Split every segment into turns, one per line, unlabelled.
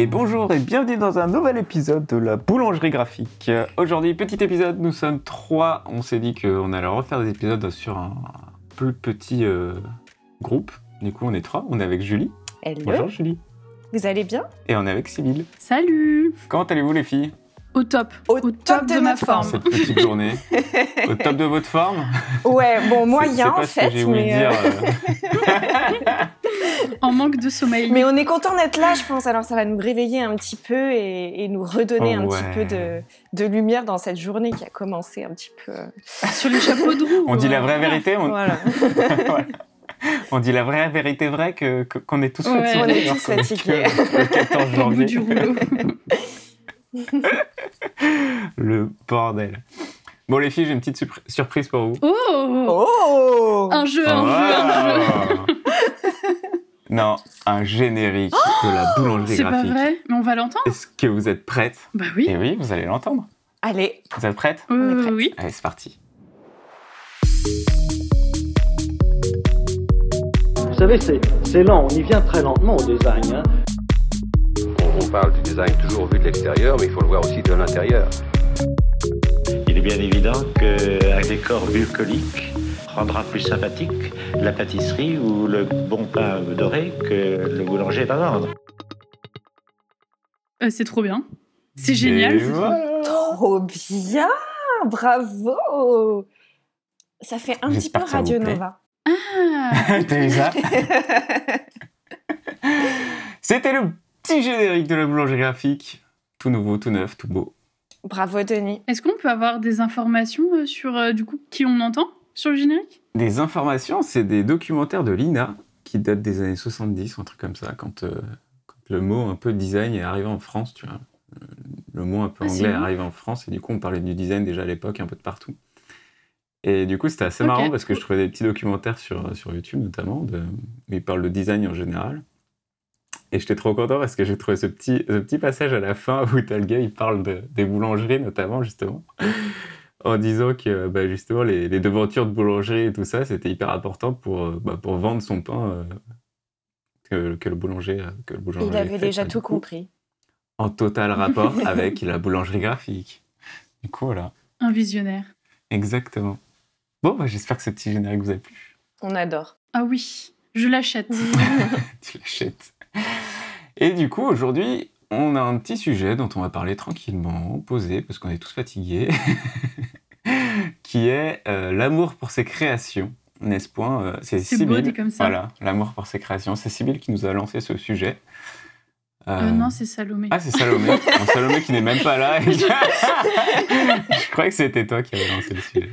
Et bonjour et bienvenue dans un nouvel épisode de la boulangerie graphique. Aujourd'hui, petit épisode, nous sommes trois. On s'est dit qu'on allait refaire des épisodes sur un plus petit euh, groupe. Du coup, on est trois. On est avec Julie.
Hello.
Bonjour Julie.
Vous allez bien?
Et on est avec Sybille.
Salut
Comment allez-vous les filles?
Au top.
Au, top, de, ma forme.
Cette petite journée. Au top de votre forme?
Ouais, bon, moyen
c'est
en
pas ce que
fait,
j'ai
mais,
dire.
euh,
euh.
En manque de sommeil.
mais on est content d'être là, je pense. Alors ça va nous réveiller un petit peu et, et nous redonner
Oh,
un
ouais.
petit peu de, de lumière dans cette journée qui a commencé un petit peu. euh,
Sur les chapeaux de roue.
On dit la vraie vérité. On,
Voilà.
Voilà. On dit la vraie vérité vraie que qu'on est tous
Ouais.
fatigués.
On est tous fatigués.
Le 14
Au bout
janvier.
du rouleau.
Le bordel. Bon les filles, j'ai une petite surpri- surprise pour vous.
Oh,
Oh
Un jeu, un jeu, un jeu.
Non, un générique de la boulangerie
C'est pas
graphique.
vrai, mais on va l'entendre
Est-ce que vous êtes prête?
Bah oui.
Eh oui, vous allez l'entendre.
Allez,
Vous êtes prête?
Euh,
est prête.
oui.
Allez, c'est parti.
Vous savez, c'est c'est lent, on y vient très lentement au design. hein.
On, on parle du design toujours vu de l'extérieur, mais il faut le voir aussi de l'intérieur.
Il est bien évident qu'un décor bucolique rendra plus sympathique la pâtisserie ou le bon pain doré que le boulanger va vendre.
Euh, c'est trop bien. C'est génial. Trop-
voilà.
trop bien Bravo Ça fait un petit peu Radio. Nova.
Ah,
T'as vu ça C'était le petit générique de la boulangerie graphique. Tout nouveau, tout neuf, tout beau.
Bravo Denis.
Est-ce qu'on peut avoir des informations euh, sur euh, du coup qui on entend? Sur le générique?
Des informations, c'est des documentaires de l'INA qui datent des années 70, un truc comme ça, quand, euh, quand le mot un peu design est arrivé en France, tu vois. Euh, Le mot un peu
Ah,
anglais est arrivé en France et du coup on parlait du design déjà à l'époque un peu de partout. Et du coup c'était assez marrant parce que je trouvais des petits documentaires sur, sur YouTube notamment, de, où ils parlent de design en général. Et j'étais trop content parce que j'ai trouvé ce petit, ce petit passage à la fin où t'as le gars, il parle de- des boulangeries notamment justement en disant que bah, justement les, les devantures de boulangerie et tout ça, c'était hyper important pour, euh, bah, pour vendre son pain euh, que, que le boulanger euh, que le boulanger
Il avait
fait,
déjà tout
coup,
compris.
En total rapport avec la boulangerie graphique. Du coup, voilà.
Un visionnaire.
Exactement. Bon, bah, j'espère que ce petit générique vous a plu.
On adore.
Ah oui, je l'achète.
Tu l'achètes. Et du coup, aujourd'hui, on a un petit sujet dont on va parler tranquillement, posé, parce qu'on est tous fatigués, qui est euh, l'amour pour ses créations. N'est-ce point euh, C'est
dit comme ça.
Voilà, l'amour pour ses créations. C'est Sybille qui nous a lancé ce sujet.
Euh,
Euh,
non, c'est Salomé.
Ah, c'est Salomé. Bon, Salomé qui n'est même pas là. je croyais que c'était toi qui avais lancé le sujet.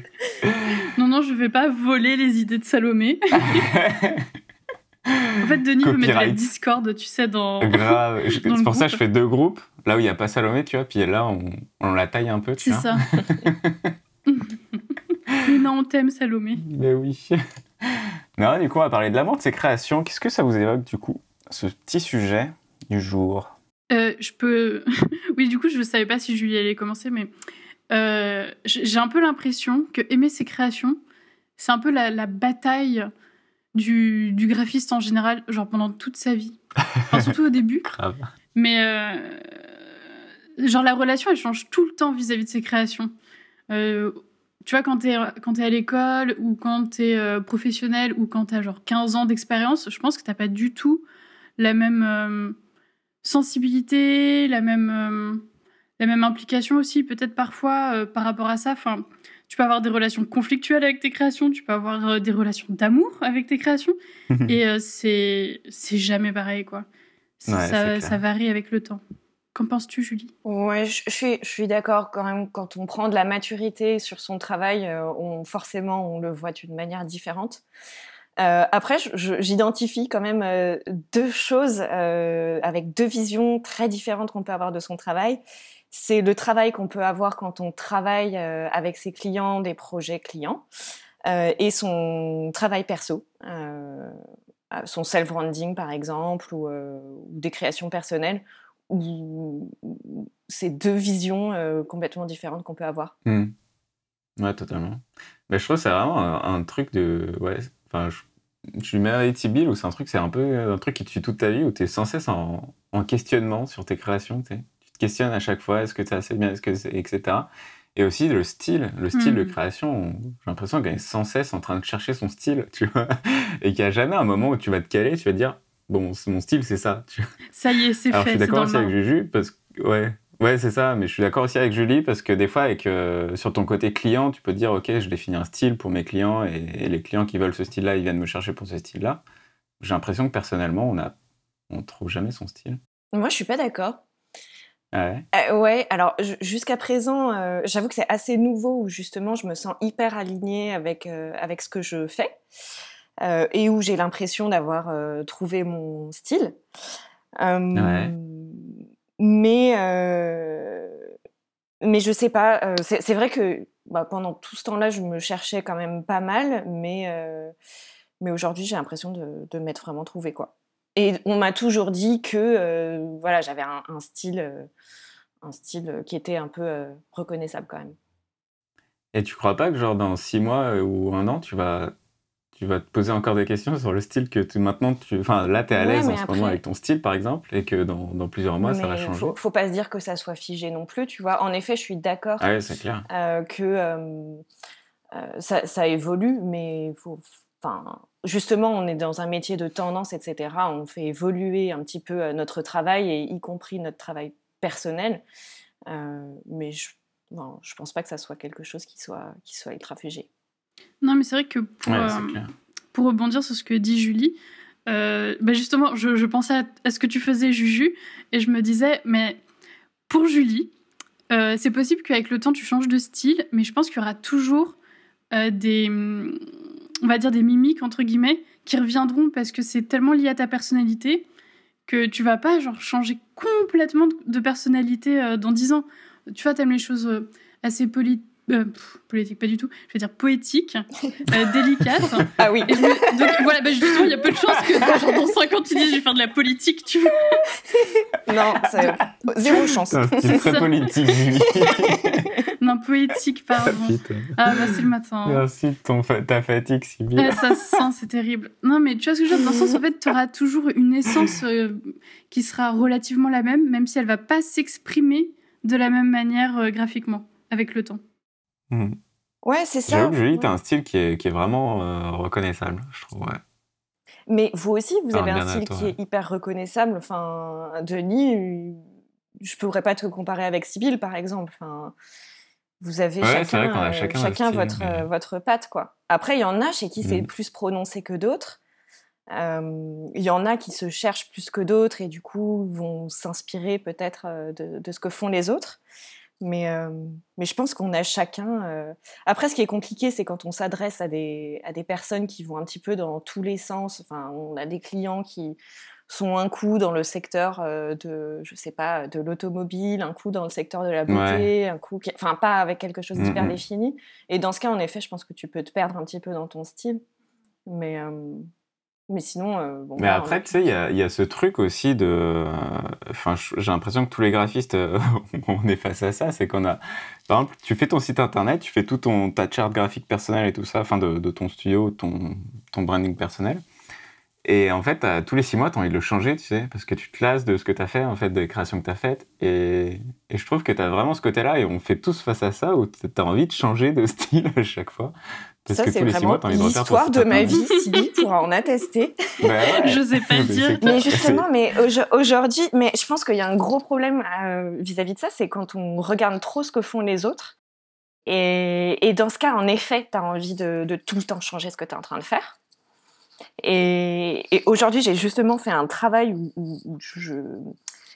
Non, non, je vais pas voler les idées de Salomé. En fait, Denis veut mettre la. Discord, tu sais, dans.
Grave. C'est pour ça que je fais deux groupes. Là où il n'y a pas Salomé, tu vois, puis là, on, on la taille un peu, tu
C'est
vois.
ça. Mais non, on t'aime, Salomé.
Mais oui. non, du coup, on va parler de l'amour de ses créations. Qu'est-ce que ça vous évoque, du coup, ce petit sujet du jour?
Euh, je peux. oui, du coup, je ne savais pas si Julie allait commencer, mais euh, j'ai j'ai un peu l'impression que aimer ses créations, c'est un peu la, la bataille du, du graphiste en général, genre pendant toute sa vie. Enfin, surtout au début.
Grave.
Mais euh, genre la relation, elle change tout le temps vis-à-vis de ses créations. Euh, tu vois, quand tu es, quand es à l'école ou quand tu es professionnel ou quand tu as genre 15 ans d'expérience, je pense que tu pas du tout la même euh, sensibilité, la même, euh, la même implication aussi, peut-être parfois euh, par rapport à ça. Enfin, tu peux avoir des relations conflictuelles avec tes créations, tu peux avoir euh, des relations d'amour avec tes créations, et euh, c'est c'est jamais pareil, quoi.
Ouais,
ça, varie avec le temps. Qu'en penses-tu, Julie?
Ouais, je, je suis, je suis d'accord quand même. Quand on prend de la maturité sur son travail, euh, on, forcément, on le voit d'une manière différente. Euh, après, j'identifie quand même euh, deux choses euh, avec deux visions très différentes qu'on peut avoir de son travail. C'est le travail qu'on peut avoir quand on travaille euh, avec ses clients, des projets clients, euh, et son travail perso, euh, son self-branding par exemple, ou, ou des créations personnelles où c'est deux visions complètement différentes qu'on peut avoir.
Hmm. Ouais, totalement. Mais je trouve que c'est vraiment un, truc de. Ouais, enfin, je- mets un Bill où c'est un truc, c'est un peu un truc qui te suit toute ta vie, où tu es sans cesse en, en questionnement sur tes créations. Tu te questionnes à chaque fois, est-ce que c'est assez bien, est-ce que c'est, etc. Et aussi le style, le style de
Mm.
création. J'ai l'impression qu'elle est sans cesse en train de chercher son style, tu vois. Et qu'il n'y a jamais un moment où tu vas te caler, tu vas te dire, bon, c'est mon style, c'est ça. tu vois.
Ça y est, c'est
Alors je
fait,
suis d'accord aussi avec. Juju, parce que, ouais, ouais c'est ça, mais je suis d'accord aussi avec Julie, parce que des fois, avec, euh, sur ton côté client, tu peux te dire, ok, je définis un style pour mes clients, et, et les clients qui veulent ce style-là, ils viennent me chercher pour ce style-là. J'ai l'impression que personnellement, on a, on trouve jamais son style.
Moi, je suis pas d'accord.
Ouais.
Euh, ouais, alors ju- jusqu'à présent, euh, j'avoue que c'est assez nouveau où justement je me sens hyper alignée avec, euh, avec ce que je fais et où j'ai l'impression d'avoir trouvé mon style.
Ouais.
Mais, mais je sais pas, c'est vrai que bah, pendant tout ce temps-là, je me cherchais quand même pas mal, mais, mais aujourd'hui, j'ai l'impression de, de m'être vraiment trouvée, quoi. Et on m'a toujours dit que euh, voilà, j'avais un, un style, euh, un style qui était un peu euh, reconnaissable quand même.
Et tu crois pas que genre dans six mois ou un an, tu vas, tu vas te poser encore des questions sur le style que tu, maintenant tu, enfin là t'es à
Ouais,
l'aise en ce
après-
moment avec ton style par exemple, et que dans, dans plusieurs mois ça va changer.
faut, faut pas se dire que ça soit figé non plus, tu vois. En effet, je suis d'accord
Ah ouais, c'est clair.
que ça, ça évolue, mais faut, enfin, justement, on est dans un métier de tendance, etc. On fait évoluer un petit peu euh, notre travail, et y compris notre travail personnel. Euh, mais je, non, je pense pas que ça soit quelque chose qui soit, qui soit ultra figé.
Non, mais c'est vrai que pour,
Ouais,
euh, pour rebondir sur ce que dit Julie, euh, bah justement, je, je pensais à, à ce que tu faisais, Juju, et je me disais, mais pour Julie, euh, c'est possible qu'avec le temps, tu changes de style, mais je pense qu'il y aura toujours euh, des, hum, on va dire, des mimiques, entre guillemets, qui reviendront parce que c'est tellement lié à ta personnalité que tu vas pas genre changer complètement de- personnalité euh, dans 10 ans. Tu vois, t'aimes les choses euh, assez poli euh, pff, politiques, pas du tout, je vais dire poétiques, euh, délicates.
Ah oui.
Je me- Donc voilà, bah, justement, il y a peu de chances que genre, dans 5 ans, tu dises je vais faire de la politique, tu vois.
non, c'est zéro chance.
C'est très
ça.
politique, Julie.
Non, poétique, pardon.
Putain.
Ah bah c'est le matin.
Merci de ton fa- ta fatigue, Sybille.
Ouais, ça se sent, c'est terrible. Non, mais tu vois ce que je veux dire? Dans le sens, en fait, tu auras toujours une essence euh, qui sera relativement la même, même si elle va pas s'exprimer de la même manière euh, graphiquement, avec le temps.
Hmm.
Ouais, c'est ça.
J'avoue que Julie,
Ouais.
t'as un style qui est, qui est vraiment euh, reconnaissable, je trouve. Ouais.
Mais vous aussi, vous
Enfin,
avez un style
toi,
qui
ouais.
est hyper reconnaissable. Enfin, Denis, euh, je pourrais pas te comparer avec Sybille, par exemple. Enfin, vous avez
Ouais,
chacun,
vrai qu'on a
euh,
chacun style,
votre,
mais-
euh, votre patte, quoi. Après, il y en a chez qui c'est
Mhm.
plus prononcé que d'autres. Euh, Il y en a qui se cherchent plus que d'autres et du coup vont s'inspirer peut-être euh, de, de ce que font les autres. Mais, euh, mais je pense qu'on a chacun. euh, Après, ce qui est compliqué, c'est quand on s'adresse à des, à des personnes qui vont un petit peu dans tous les sens. Enfin, on a des clients qui sont un coup dans le secteur euh, de, je sais pas, de l'automobile, un coup dans le secteur de la beauté, un coup, qui- enfin, pas avec quelque chose d'hyper
Mhm.
défini. Et dans ce cas, en effet, je pense que tu peux te perdre un petit peu dans ton style. Mais, euh, mais sinon, euh, bon.
Mais après, tu sais, il y a, y a ce truc aussi de. euh, Enfin, j'ai l'impression que tous les graphistes, euh, on est face à ça. C'est qu'on a. Par exemple, tu fais ton site internet, tu fais tout ton, ta charte graphique personnelle et tout ça, enfin, de, de ton studio, ton, ton branding personnel. Et en fait, tous les six mois, tu as envie de le changer, tu sais, parce que tu te lasses de ce que tu as fait, en fait, des créations que tu as faites. Et, et je trouve que tu as vraiment ce côté-là, et on fait tous face à ça, où tu as envie de changer de style à chaque fois. Parce
ça,
que
c'est vraiment l'histoire de ma vie. Sylvie pourra en attester.
Bah ouais.
Je sais pas dire.
Mais justement, mais aujo- aujourd'hui, mais je pense qu'il y a un gros problème euh, vis-à-vis de ça, c'est quand on regarde trop ce que font les autres. Et, et dans ce cas, en effet, tu as envie de, de tout le temps changer ce que tu es en train de faire. Et, et aujourd'hui, j'ai justement fait un travail où, où- où je,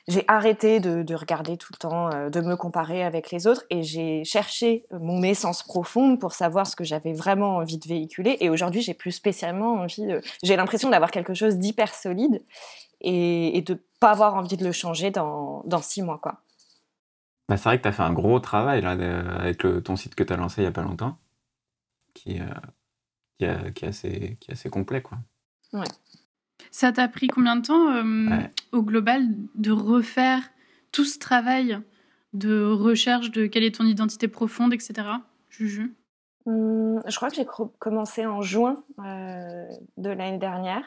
j'ai arrêté de, de regarder tout le temps, euh, de me comparer avec les autres, et j'ai cherché mon essence profonde pour savoir ce que j'avais vraiment envie de véhiculer. Et aujourd'hui, j'ai plus spécialement envie de... J'ai l'impression d'avoir quelque chose d'hyper solide et, et de pas avoir envie de le changer dans, dans six mois, quoi.
Bah, c'est vrai que tu as fait un gros travail là, avec le- ton site que tu as lancé il n'y a pas longtemps, qui, euh, qui, a- qui est assez, qui est assez complet. Quoi.
Ça t'a pris combien de temps euh,
Ouais.
au global de refaire tout ce travail de recherche de quelle est ton identité profonde, etc. Juju?
Hum, je crois que j'ai commencé en juin euh, de l'année dernière.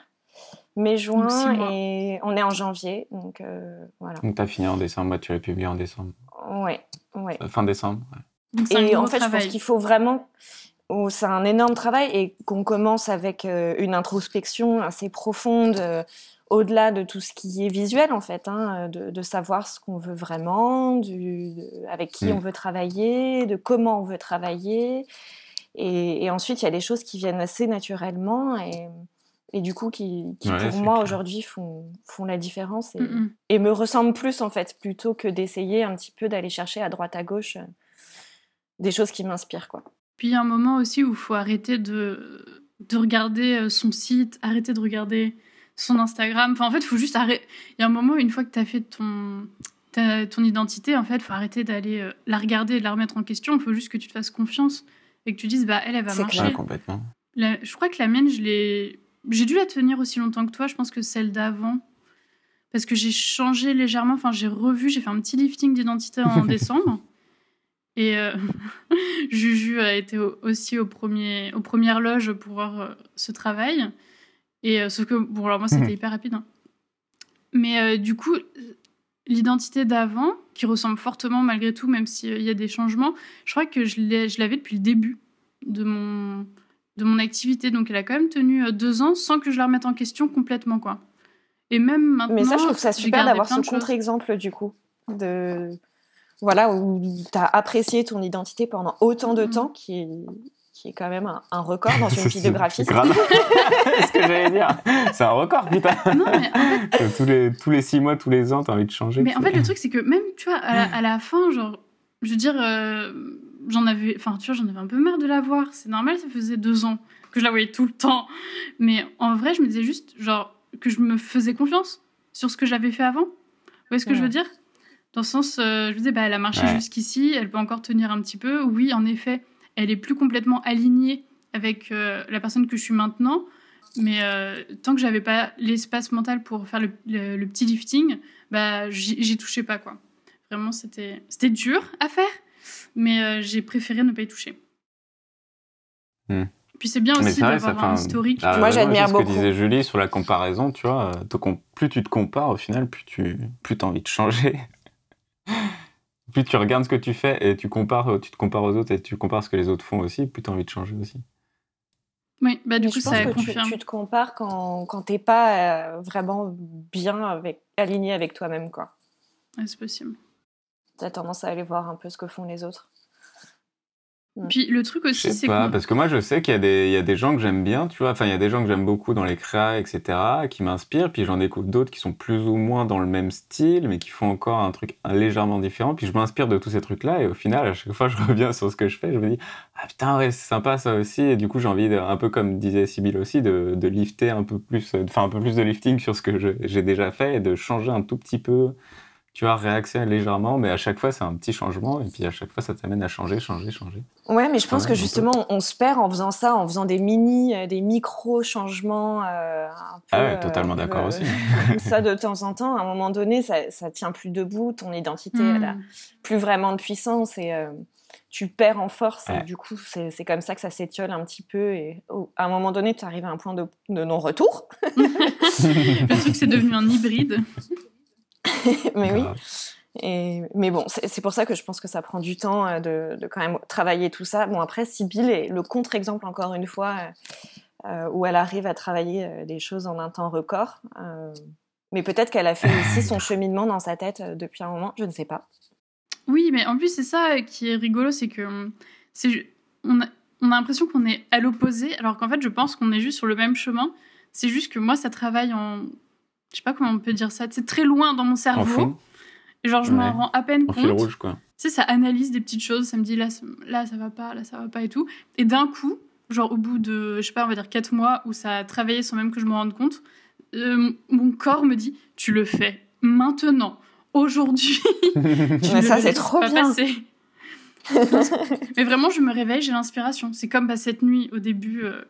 Mai, juin, et on est en janvier. Donc euh, voilà.
Donc t'as fini en décembre, tu l'as publié en décembre.
Ouais, ouais.
Euh, Fin décembre. ouais.
Donc
Et en fait, je pense qu'il faut vraiment. Oh, c'est un énorme travail et qu'on commence avec euh, une introspection assez profonde, euh, au-delà de tout ce qui est visuel, en fait, hein, de, de savoir ce qu'on veut vraiment, du, de- avec qui
Mm.
on veut travailler, de comment on veut travailler. Et, et ensuite, il y a des choses qui viennent assez naturellement et, et du coup, qui, qui
Ouais,
pour moi, aujourd'hui, font, font la différence et, et me ressemblent plus, en fait, plutôt que d'essayer un petit peu d'aller chercher à droite, à gauche euh, des choses qui m'inspirent, quoi.
Puis il y a un moment aussi où il faut arrêter de, de regarder euh, son site, arrêter de regarder son Instagram. Enfin, en fait, il faut juste arrêter. Il y a un moment, une fois que tu as fait ton, ton identité, en fait, il faut arrêter d'aller euh, la regarder et de la remettre en question. Il faut juste que tu te fasses confiance et que tu dises, bah, elle, elle va marcher.
Ouais, complètement.
La- je crois que la mienne, je l'ai. J'ai dû la tenir aussi longtemps que toi. Je pense que celle d'avant. Parce que j'ai changé légèrement. Enfin, j'ai revu. J'ai fait un petit lifting d'identité en décembre. Et euh, Juju a été au- aussi au premier, aux premières loges pour voir euh, ce travail. Et euh, sauf que, bon, alors moi, c'était
Mhm.
hyper rapide. hein. Mais euh, du coup, l'identité d'avant, qui ressemble fortement malgré tout, même s'il y a des changements, je crois que je l'avais depuis le début de mon, de mon activité. Donc, elle a quand même tenu euh, deux ans sans que je la remette en question complètement, quoi. Et même maintenant.
Mais ça, je trouve ça super d'avoir ce contre-exemple, du coup. De... Voilà, où tu as apprécié ton identité pendant autant de
Mhm.
temps, qui est, qui est quand même un, un record dans une vie de
c'est
graphiste.
grave. C'est ce que j'allais dire. C'est un record, putain.
Non, mais en fait,
tous, les, tous les six mois, tous les ans, t'as envie de changer.
Mais en fait, le truc, c'est que même, tu vois, à la, à la fin, genre, je veux dire, euh, j'en avais, enfin, tu vois, j'en avais un peu marre de la voir. C'est normal, ça faisait deux ans que je la voyais tout le temps. Mais en vrai, je me disais juste, genre, que je me faisais confiance sur ce que j'avais fait avant. Vous voyez ce que je veux dire? Dans le sens, euh, je me disais, bah, elle a marché
Ouais.
jusqu'ici, elle peut encore tenir un petit peu. Oui, en effet, elle est plus complètement alignée avec euh, la personne que je suis maintenant. Mais euh, tant que j'avais pas l'espace mental pour faire le, le- le petit lifting, bah, j'y touchais pas, quoi. Vraiment, c'était c'était dur à faire, mais euh, j'ai préféré ne pas y toucher.
Hmm.
Puis c'est bien aussi d'avoir un
un-
historique.
Ah,
Moi, j'admire
c'est ce que
beaucoup.
disait Julie sur la comparaison, tu vois. te plus tu te compares, au final, plus tu plus as envie de changer. Plus tu regardes ce que tu fais et tu compares, tu te compares aux autres et tu compares ce que les autres font aussi, plus tu as envie de changer aussi.
Oui, bah du
Mais
coup,
je pense
ça
que tu,
confirme.
tu te compares quand, quand t'es pas euh, vraiment bien avec, aligné avec toi-même, quoi.
Ouais, c'est possible.
T'as tendance à aller voir un peu ce que font les autres.
Puis le truc aussi, c'est
pas,
qu'on-
parce que moi je sais qu'il y, a des- il y a des gens que j'aime bien, tu vois. Enfin, il y a des gens que j'aime beaucoup dans les créas, etc., qui m'inspirent, puis j'en découvre d'autres qui sont plus ou moins dans le même style, mais qui font encore un truc légèrement différent. Puis je m'inspire de tous ces trucs-là, et au final, à chaque fois, je reviens sur ce que je fais, je me dis, ah putain, ouais, c'est sympa ça aussi. Et du coup, j'ai envie, de- un peu comme disait Sybille aussi, de, de lifter un peu plus, enfin un peu plus de lifting sur ce que je- j'ai déjà fait, et de changer un tout petit peu. Tu vois, réaxer légèrement, mais à chaque fois, c'est un petit changement, et puis à chaque fois, ça t'amène à changer, changer, changer.
Ouais, mais je pense
Ouais,
que justement, on se perd en faisant ça, en faisant des mini, euh, des micro changements. euh,
Ah ouais,
euh,
totalement
peu,
d'accord
euh,
aussi.
comme ça de temps en temps. À un moment donné, ça, ça tient plus debout. Ton identité, elle a
Hmm.
plus vraiment de puissance et euh, tu perds en force.
Ouais.
Et du coup, c'est c'est comme ça que ça s'étiole un petit peu. Et oh, à un moment donné, tu arrives à un point de, de non-retour.
le truc, c'est devenu un hybride.
mais oui. Et, mais bon, c'est pour ça que je pense que ça prend du temps euh, de, de quand même travailler tout ça. Bon, après, Sybille est le contre-exemple, encore une fois, euh, euh, où elle arrive à travailler des choses en un temps record. Euh, mais peut-être qu'elle a fait aussi son cheminement dans sa tête depuis un moment, je ne sais pas.
Oui, mais en plus, c'est ça qui est rigolo, c'est que hum, on a, on a l'impression qu'on est à l'opposé, alors qu'en fait, je pense qu'on est juste sur le même chemin. C'est juste que moi, ça travaille en. Je sais pas comment on peut dire ça, c'est très loin dans mon
En
cerveau.
fond,
genre, je m'en
Ouais.
rends à peine
en fil
compte.
rouge, quoi.
Tu sais, ça analyse des petites choses, ça me dit là, ça- là, ça va pas, là, ça va pas et tout. Et d'un coup, genre au bout de, je sais pas, on va dire 4 mois où ça a travaillé sans même que je me rende compte, euh, mon corps me dit, tu le fais maintenant, aujourd'hui.
Ça, c'est trop
pas
bien.
passer. Mais vraiment, je me réveille, j'ai l'inspiration. C'est comme bah, cette nuit au début. euh,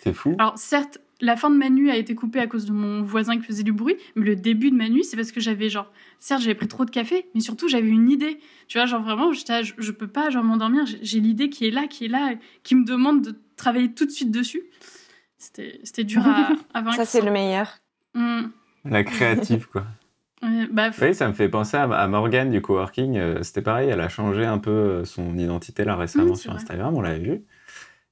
C'est fou.
Alors certes, la fin de ma nuit a été coupée à cause de mon voisin qui faisait du bruit, mais le début de ma nuit, c'est parce que j'avais genre, certes, j'avais pris trop de café, mais surtout j'avais une idée. Tu vois, genre vraiment, là, je, je peux pas genre m'endormir. J'ai- l'idée qui est là, qui est là, qui me demande de travailler tout de suite dessus. C'était c'était dur à, à vaincre.
Ça, c'est le meilleur.
Hum,
La créative, quoi.
bah,
Oui, ça me fait penser à, à Morgane du coworking. euh, C'était pareil, elle a changé un peu euh, son identité là récemment
Mm,
sur
vrai.
Instagram, on l'avait vu.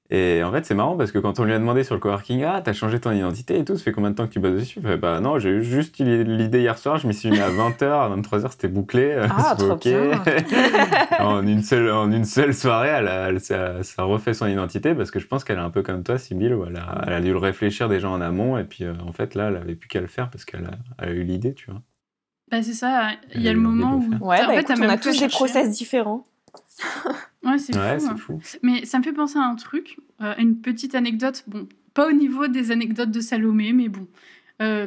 Et en fait, c'est marrant parce que quand on lui a demandé sur le coworking, ah, t'as changé ton identité et tout, ça fait combien de temps que tu bosses dessus? Bah non, j'ai eu juste eu l'idée hier soir, je m'y suis mis à 20h, à 23h, c'était bouclé.
Ah,
c'est
trop
ok.
bien.
en, une seule, en une seule soirée, elle a, elle, ça, refait son identité parce que je pense qu'elle est un peu comme toi, Sybille, où elle a, elle a dû le réfléchir déjà en amont et puis euh, en fait, là, elle avait plus qu'à le faire parce qu'elle a, elle a eu l'idée, tu vois.
bah, c'est ça, il y a le moment où.
Ouais,
en
bah
fait,
écoute, on a tous des process différents.
Ouais, c'est
Ouais,
fou. hein.
fou.
Mais ça me fait penser à un truc, euh, une petite anecdote, bon, pas au niveau des anecdotes de Salomé, mais bon, Euh,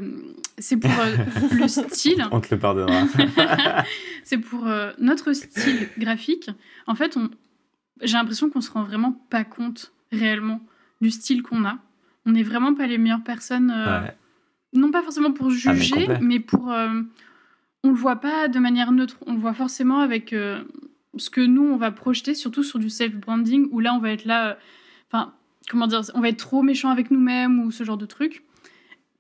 c'est pour euh, le style,
On te le pardonnera.
c'est pour euh, notre style graphique. En fait, on, j'ai l'impression qu'on se rend vraiment pas compte réellement du style qu'on a. On n'est vraiment pas les meilleures personnes,
Ouais.
non pas forcément pour
Ah, mais
juger,
complet.
mais, pour, on le voit pas de manière neutre. On le voit forcément avec ce que nous on va projeter, surtout sur du self branding, où là on va être là, enfin comment dire, on va être trop méchant avec nous-mêmes ou ce genre de truc.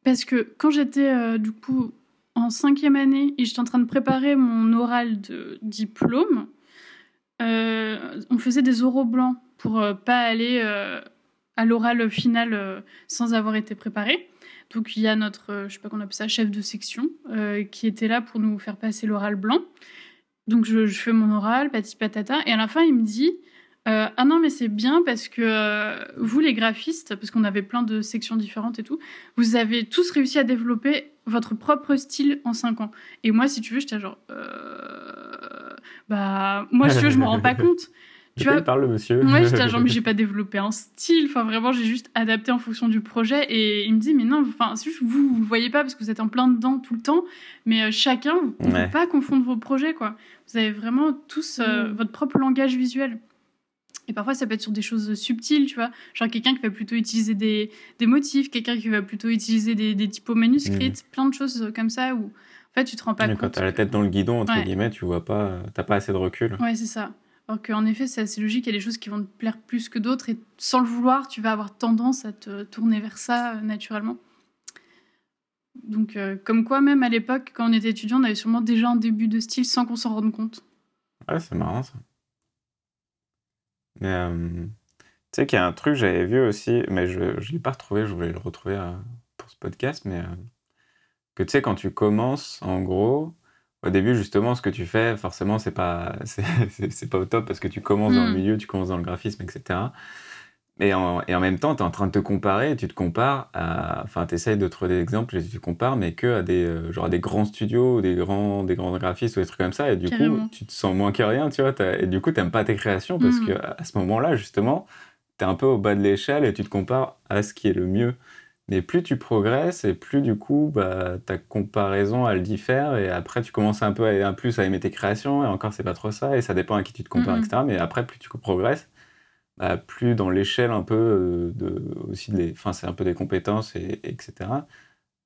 Parce que quand j'étais euh, du coup en cinquième année et j'étais en train de préparer mon oral de diplôme, euh, on faisait des oraux blancs pour euh, pas aller à l'oral final sans avoir été préparé. Donc il y a notre, je sais pas qu'on appelle ça, chef de section, qui était là pour nous faire passer l'oral blanc. Donc je, je fais mon oral, pati patata, et à la fin il me dit euh, ah non mais c'est bien parce que euh, vous les graphistes, parce qu'on avait plein de sections différentes et tout, vous avez tous réussi à développer votre propre style en 5 ans. Et moi si tu veux j'étais genre euh, bah moi si tu veux je m'en rends pas compte.
Tu
vois,
parle le monsieur.
moi, j'étais genre, mais j'ai pas développé un style. Enfin, vraiment, j'ai juste adapté en fonction du projet. Et il me dit, mais non, enfin, juste vous, vous le voyez pas parce que vous êtes en plein dedans tout le temps. Mais euh, chacun, on
Ouais.
peut pas confondre vos projets, quoi. Vous avez vraiment tous euh,
Mm.
votre propre langage visuel. Et parfois, ça peut être sur des choses subtiles, tu vois. Genre quelqu'un qui va plutôt utiliser des, des motifs, quelqu'un qui va plutôt utiliser des, des typos manuscrites, plein de choses comme ça où, en fait, tu te rends pas
Mais
compte.
Quand t'as la tête dans le guidon, entre
Ouais.
guillemets, tu vois pas, t'as pas assez de recul.
Ouais, c'est ça. Alors qu'en effet, c'est assez logique, il y a des choses qui vont te plaire plus que d'autres, et sans le vouloir, tu vas avoir tendance à te tourner vers ça euh, naturellement. Donc, euh, comme quoi, même à l'époque, quand on était étudiant, on avait sûrement déjà un début de style sans qu'on s'en rende compte.
Ouais, c'est marrant ça. Mais euh, tu sais qu'il y a un truc que j'avais vu aussi, mais je ne l'ai pas retrouvé, je voulais le retrouver pour ce podcast, mais que tu sais, quand tu commences, en gros, au début, justement, ce que tu fais, forcément, c'est pas, c'est, pas au top parce que tu commences dans le
Mm.
milieu, tu commences dans le graphisme, etc. Et en, et en même temps, tu es en train de te comparer, et tu te compares à. Enfin, tu essayes de trouver des exemples et tu te compares, mais que à des, euh, genre à des grands studios, des grands, des grands graphistes ou des trucs comme ça. Et du
Carrément.
coup, tu te sens moins que rien, tu vois. Et du coup, tu pas tes créations parce
Mhm.
que à ce moment-là, justement, tu es un peu au bas de l'échelle et tu te compares à ce qui est le mieux. Mais plus tu progresses et plus du coup, bah, ta comparaison, elle diffère. Et après, tu commences un peu à, un plus à aimer tes créations. Et encore, c'est pas trop ça. Et ça dépend à qui tu te compares, etc. Mais après, plus tu progresses, bah, plus dans l'échelle un peu euh, de, aussi, de enfin, c'est un peu des compétences, et, etc.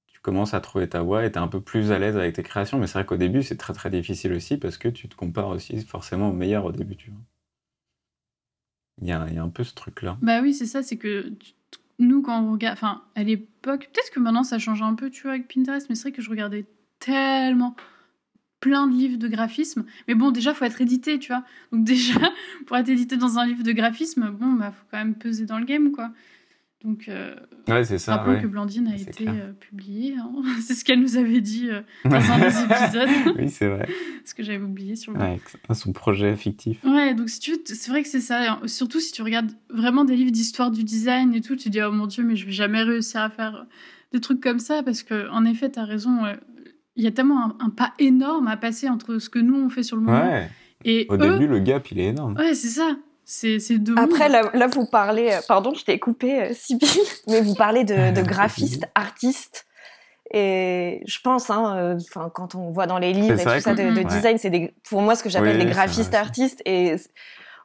Tu commences à trouver ta voie et tu es un peu plus à l'aise avec tes créations. Mais c'est vrai qu'au début, c'est très très difficile aussi parce que tu te compares aussi forcément au meilleur au début, tu vois. Il y a, y a un peu ce truc-là.
Bah oui, c'est ça, c'est que tu- nous, quand on regarde. Enfin, à l'époque, peut-être que maintenant ça change un peu, tu vois, avec Pinterest, mais c'est vrai que je regardais tellement plein de livres de graphisme. Mais bon, déjà, faut être édité, tu vois. Donc, déjà, pour être édité dans un livre de graphisme, bon, bah, faut quand même peser dans le game, quoi. Donc, euh,
Ouais, c'est ça.
rappelons
ouais.
que Blandine a été euh, publiée. hein. c'est ce qu'elle nous avait dit euh, dans un des épisodes.
oui, c'est vrai.
ce que j'avais oublié sur le
Ouais, son projet fictif.
Ouais, donc si tu c'est vrai que c'est ça. Surtout si tu regardes vraiment des livres d'histoire du design et tout, tu te dis oh mon dieu, mais je vais jamais réussir à faire des trucs comme ça parce que en effet, t'as raison. euh, Il y a tellement un, un pas énorme à passer entre ce que nous on fait sur le moment
Ouais.
et
Au
eux.
début, le gap, il est énorme.
Ouais, c'est ça. C'est deux
Après, là, là, vous parlez, euh, pardon, je t'ai coupé, euh, Sybille, mais vous parlez de, de graphistes, artistes. Et je pense, hein, euh, quand on voit dans les livres et tout ça de, de
Ouais.
design, c'est des- pour moi ce que j'appelle
Oui,
les
c'est vrai
graphistes artistes. Et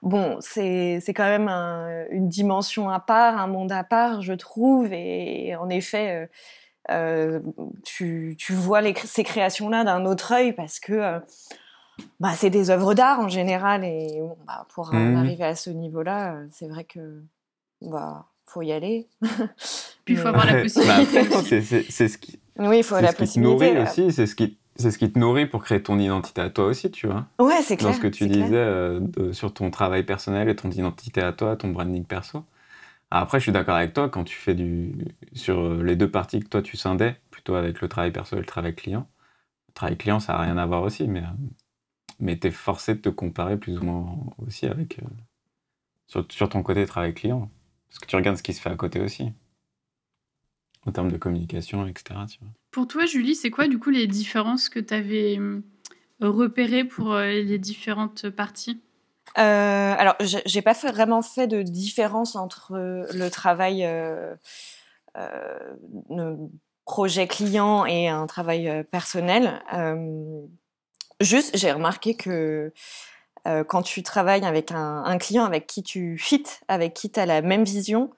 bon, c'est c'est quand même un- une dimension à part, un monde à part, je trouve. Et en effet, euh, euh, tu, tu vois les, ces créations-là d'un autre œil parce que euh, bah, c'est des œuvres d'art en général. Et bon, bah, pour en
Mhm.
arriver à ce niveau-là, euh, c'est vrai que bah, faut y aller.
Puis il faut avoir la possibilité.
Bah, c'est- c'est c'est ce qui,
Oui, il faut
c'est
la
ce qui te
possibilité.
nourrit aussi, c'est ce qui, c'est ce qui te nourrit pour créer ton identité à toi aussi, tu vois.
Ouais, c'est clair.
Dans ce que tu disais euh, de- sur ton travail personnel et ton identité à toi, ton branding perso. Après, je suis d'accord avec toi quand tu fais du sur euh, les deux parties que toi tu scindais, plutôt avec le travail perso et le travail client. Le travail client, ça n'a rien à voir aussi, mais euh, mais t'es forcé de te comparer plus ou moins aussi avec euh, sur, sur ton côté travail client, parce que tu regardes ce qui se fait à côté aussi, en termes de communication, etc. tu vois.
Pour toi, Julie, c'est quoi du coup les différences que tu avais repérées pour euh, les différentes parties?
Euh, alors, j'ai pas fait- vraiment fait de différence entre euh, le travail euh, euh, projet client et un travail euh, personnel. Juste, j'ai remarqué que euh, quand tu travailles avec un, un client avec qui tu fit, avec qui tu as la même vision,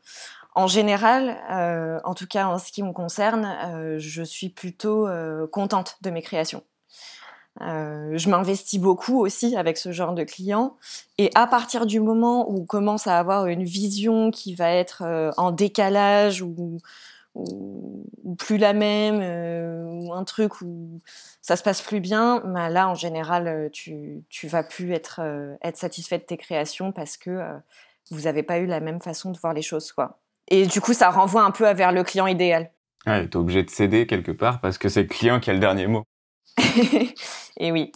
en général, euh, en tout cas en ce qui me concerne, euh, je suis plutôt euh, contente de mes créations. Euh, je m'investis beaucoup aussi avec ce genre de clients. Et à partir du moment où on commence à avoir une vision qui va être euh, en décalage ou, ou, ou plus la même, euh, ou un truc où ça se passe plus bien, bah là, en général, euh, tu, tu vas plus être, euh, être satisfait de tes créations parce que euh, vous n'avez pas eu la même façon de voir les choses. quoi. Et du coup, ça renvoie un peu à vers le client idéal.
Ouais, t'es obligé de céder quelque part parce que c'est le client qui a le dernier mot.
Et oui.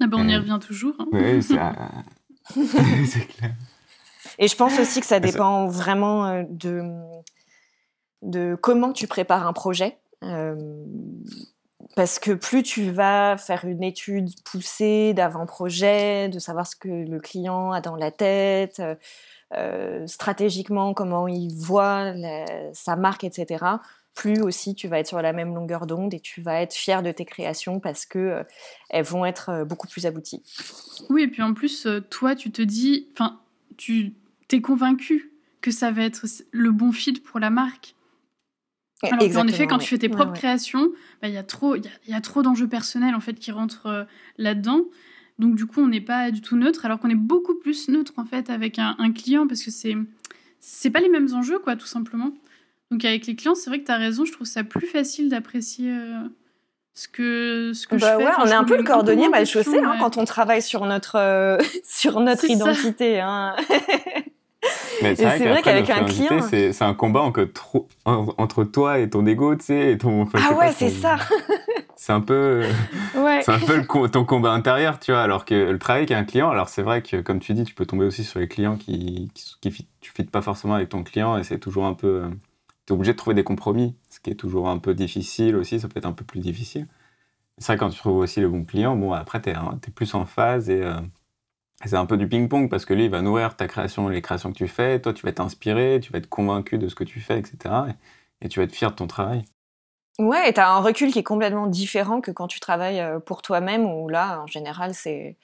ah ben, On y revient toujours. hein.
Oui, c'est c'est clair.
Et je pense aussi que ça
ça-
dépend vraiment de, de comment tu prépares un projet. Euh, parce que plus tu vas faire une étude poussée d'avant-projet, de savoir ce que le client a dans la tête, euh, euh, stratégiquement comment il voit sa marque, etc., plus aussi tu vas être sur la même longueur d'onde et tu vas être fier de tes créations parce que elles vont être beaucoup plus abouties.
Oui, et puis en plus, toi, tu te dis, enfin, tu t'es convaincu que ça va être le bon fit pour la marque. Alors
Exactement,
effet, quand
ouais.
tu fais tes
Ouais,
propres
ouais.
créations, bah, il y a trop, il y a, il y a trop d'enjeux personnels en fait qui rentrent euh, là-dedans. Donc du coup, on n'est pas du tout neutre, alors qu'on est beaucoup plus neutre en fait avec un, un client parce que c'est c'est pas les mêmes enjeux quoi, tout simplement. Donc avec les clients, c'est vrai que tu as raison, je trouve ça plus facile d'apprécier euh, ce que ce que
Bah
je fais.
ouais,
Enfin,
on
je
est un peu le cordonnier
en
mal chaussé hein,
ouais.
quand on travaille sur notre, euh, sur notre
C'est ça.
identité. Hein.
Mais
c'est vrai qu'avec un client-
c'est un combat entre, trop- en- entre toi et ton ego, tu sais, et ton. enfin,
Ah ouais, c'est ça.
C'est un peu,
Ouais.
c'est un peu le ton combat intérieur, tu vois. Alors que le travail avec un client, alors c'est vrai que comme tu dis, tu peux tomber aussi sur les clients qui, qui, qui fit- tu fites pas forcément avec ton client et c'est toujours un peu, tu es obligé de trouver des compromis, ce qui est toujours un peu difficile aussi. Ça peut être un peu plus difficile. C'est vrai quand tu trouves aussi le bon client, bon après tu es, plus en phase et euh, c'est un peu du ping-pong parce que lui, il va nourrir ta création, les créations que tu fais. Toi, tu vas être inspiré, tu vas être convaincu de ce que tu fais, etc. Et, tu vas être fier de ton travail.
Ouais, et t'as un recul qui est complètement différent que quand tu travailles euh, pour toi-même, où là, en général, c'est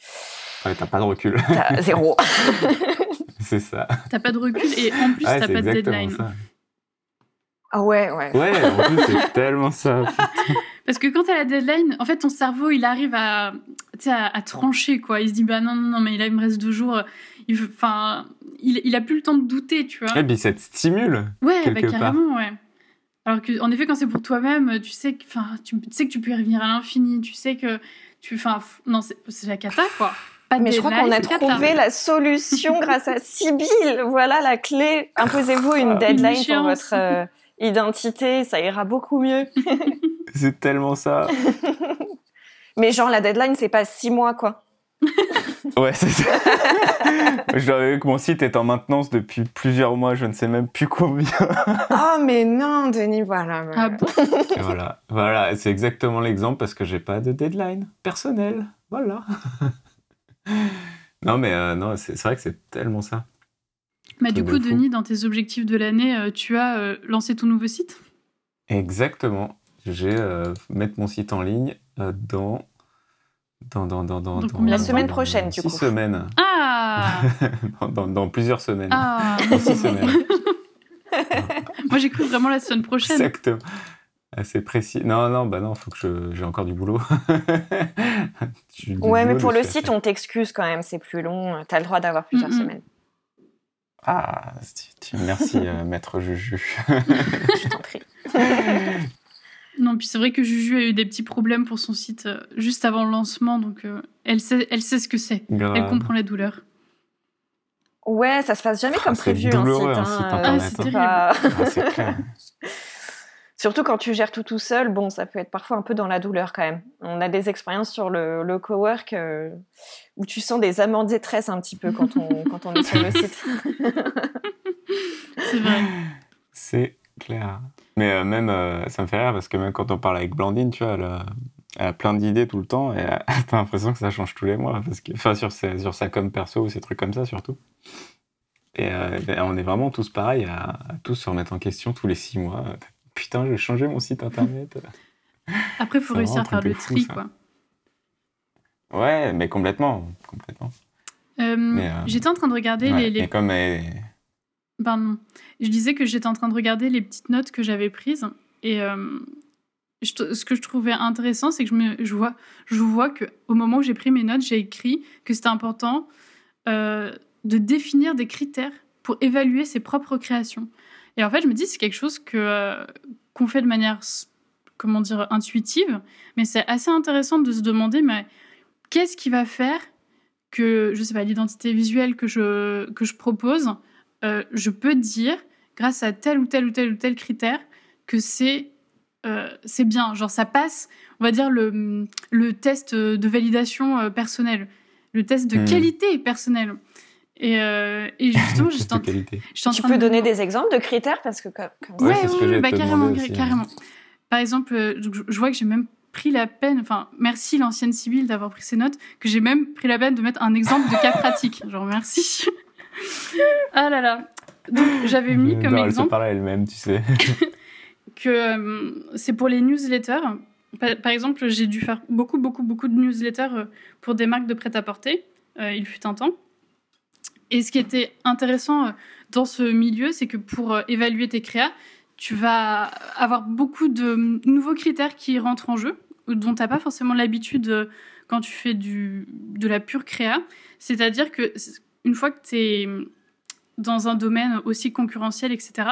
Ouais, t'as pas de recul.
t'as zéro.
c'est ça.
T'as pas de recul et en plus
Ouais,
t'as pas de deadline.
ça.
ah ouais, ouais.
Ouais, en plus, c'est tellement ça.
Parce que quand t'as la deadline, en fait, ton cerveau, il arrive à, à, à trancher, quoi. Il se dit, bah non, non, non, mais là, il me reste deux jours. Enfin, il, il a plus le temps de douter, tu vois.
Et puis, ça te stimule.
Ouais, bah,
part.
carrément, ouais. Alors que, en effet, quand c'est pour toi-même, tu sais que, enfin, tu, tu sais que tu peux y revenir à l'infini. Tu sais que tu, enfin, non, c'est la cata, quoi. Pas
Mais je crois qu'on a
cata.
trouvé la solution grâce à Sibyl. Voilà la clé. Imposez-vous une deadline pour
échéance.
votre euh, identité, ça ira beaucoup mieux.
C'est tellement ça.
Mais genre, la deadline, c'est pas six mois, quoi.
Ouais, c'est ça. je dois avouer que mon site est en maintenance depuis plusieurs mois, je ne sais même plus combien.
Oh, mais non, Denis, voilà.
Ah
voilà.
bon?
Et voilà, voilà, c'est exactement l'exemple parce que j'ai pas de deadline personnel. Voilà. non, mais euh, non, c'est vrai que c'est tellement ça.
Bah, du coup,
de.
Denis, dans tes objectifs de l'année, euh, tu as euh, lancé ton nouveau site?
Exactement. J'ai euh, mettre mon site en ligne euh, dans dans dans dans dans,
Dans combien
de
dans
semaines prochaines, du
six
coup
semaines.
Ah Ah,
dans, dans- dans plusieurs semaines.
ah.
Dans six semaines.
Moi, j'ai cru vraiment la semaine prochaine.
Exactement. Assez précis. Non, non, bah non, faut que je- j'ai encore du boulot. Du
Ouais, mais pour le site, on t'excuse quand même, c'est plus long. T'as le droit d'avoir plusieurs
Mhm.
semaines.
Ah, merci, euh, maître Juju.
Je t'en prie.
Non, puis c'est vrai que Juju a eu des petits problèmes pour son site euh, juste avant le lancement, donc euh, elle, sait, elle sait ce que c'est. Elle comprend la douleur.
Ouais, ça se passe jamais
Ah,
comme
c'est
prévu
douloureux,
un
un
site. hein,
internet,
hein.
c'est pas-
Ah, c'est clair.
Surtout quand tu gères tout tout seul, bon, ça peut être parfois un peu dans la douleur quand même. On a des expériences sur le, le cowork euh, où tu sens des amants de détresse un petit peu quand on, quand on est sur le site.
C'est vrai.
C'est clair. Mais euh, même, euh, ça me fait rire parce que même quand on parle avec Blandine, tu vois, elle a, elle a plein d'idées tout le temps et euh, t'as l'impression que ça change tous les mois. Parce que, enfin, sur, ses- sur sa com perso ou ces trucs comme ça surtout. Et euh, ben, on est vraiment tous pareils à, à tous se remettre en question tous les six mois. Putain, j'ai changé mon site internet.
Après, il faut réussir à faire le
fou,
tri,
ça.
quoi.
Ouais, mais complètement. complètement.
Euh,
euh,
J'étais en train de regarder
Ouais,
les,
comme elle-
Pardon. Je disais que j'étais en train de regarder les petites notes que j'avais prises. Et euh, je- ce que je trouvais intéressant, c'est que je, me, je, vois, je vois qu'au moment où j'ai pris mes notes, j'ai écrit que c'était important de définir des critères pour évaluer ses propres créations. Et en fait, je me dis, c'est quelque chose que, euh, qu'on fait de manière, comment dire, intuitive. Mais c'est assez intéressant de se demander, mais qu'est-ce qui va faire que, je sais pas, l'identité visuelle que je, que je propose, euh, je peux dire, grâce à tel ou tel ou tel ou tel critère, que c'est euh, c'est bien. Genre, ça passe, on va dire, le, le test de validation personnelle, le test de
Hmm.
qualité personnelle. Et, euh, et justement,
de
en, en
tu
train
peux
de-
donner des exemples de critères parce que comme, comme
Ouais,
Ouais,
ce que
ouais, bah, carrément, carrément. Par exemple, euh, je, je vois que j'ai même pris la peine, enfin, merci l'ancienne Sibylle d'avoir pris ces notes, que j'ai même pris la peine de mettre un exemple de cas pratique. Genre, merci. ah là là. Donc, j'avais mis comme
Non, elle se
exemple
parle à elle-même, tu sais.
que euh, c'est pour les newsletters. Par, par exemple, j'ai dû faire beaucoup, beaucoup, beaucoup de newsletters euh, pour des marques de prêt-à-porter. Euh, il fut un temps. Et ce qui était intéressant euh, dans ce milieu, c'est que pour euh, évaluer tes créas, tu vas avoir beaucoup de nouveaux critères qui rentrent en jeu, dont tu n'as pas forcément l'habitude euh, quand tu fais du, de la pure créa. C'est-à-dire que une fois que tu es dans un domaine aussi concurrentiel, etc.,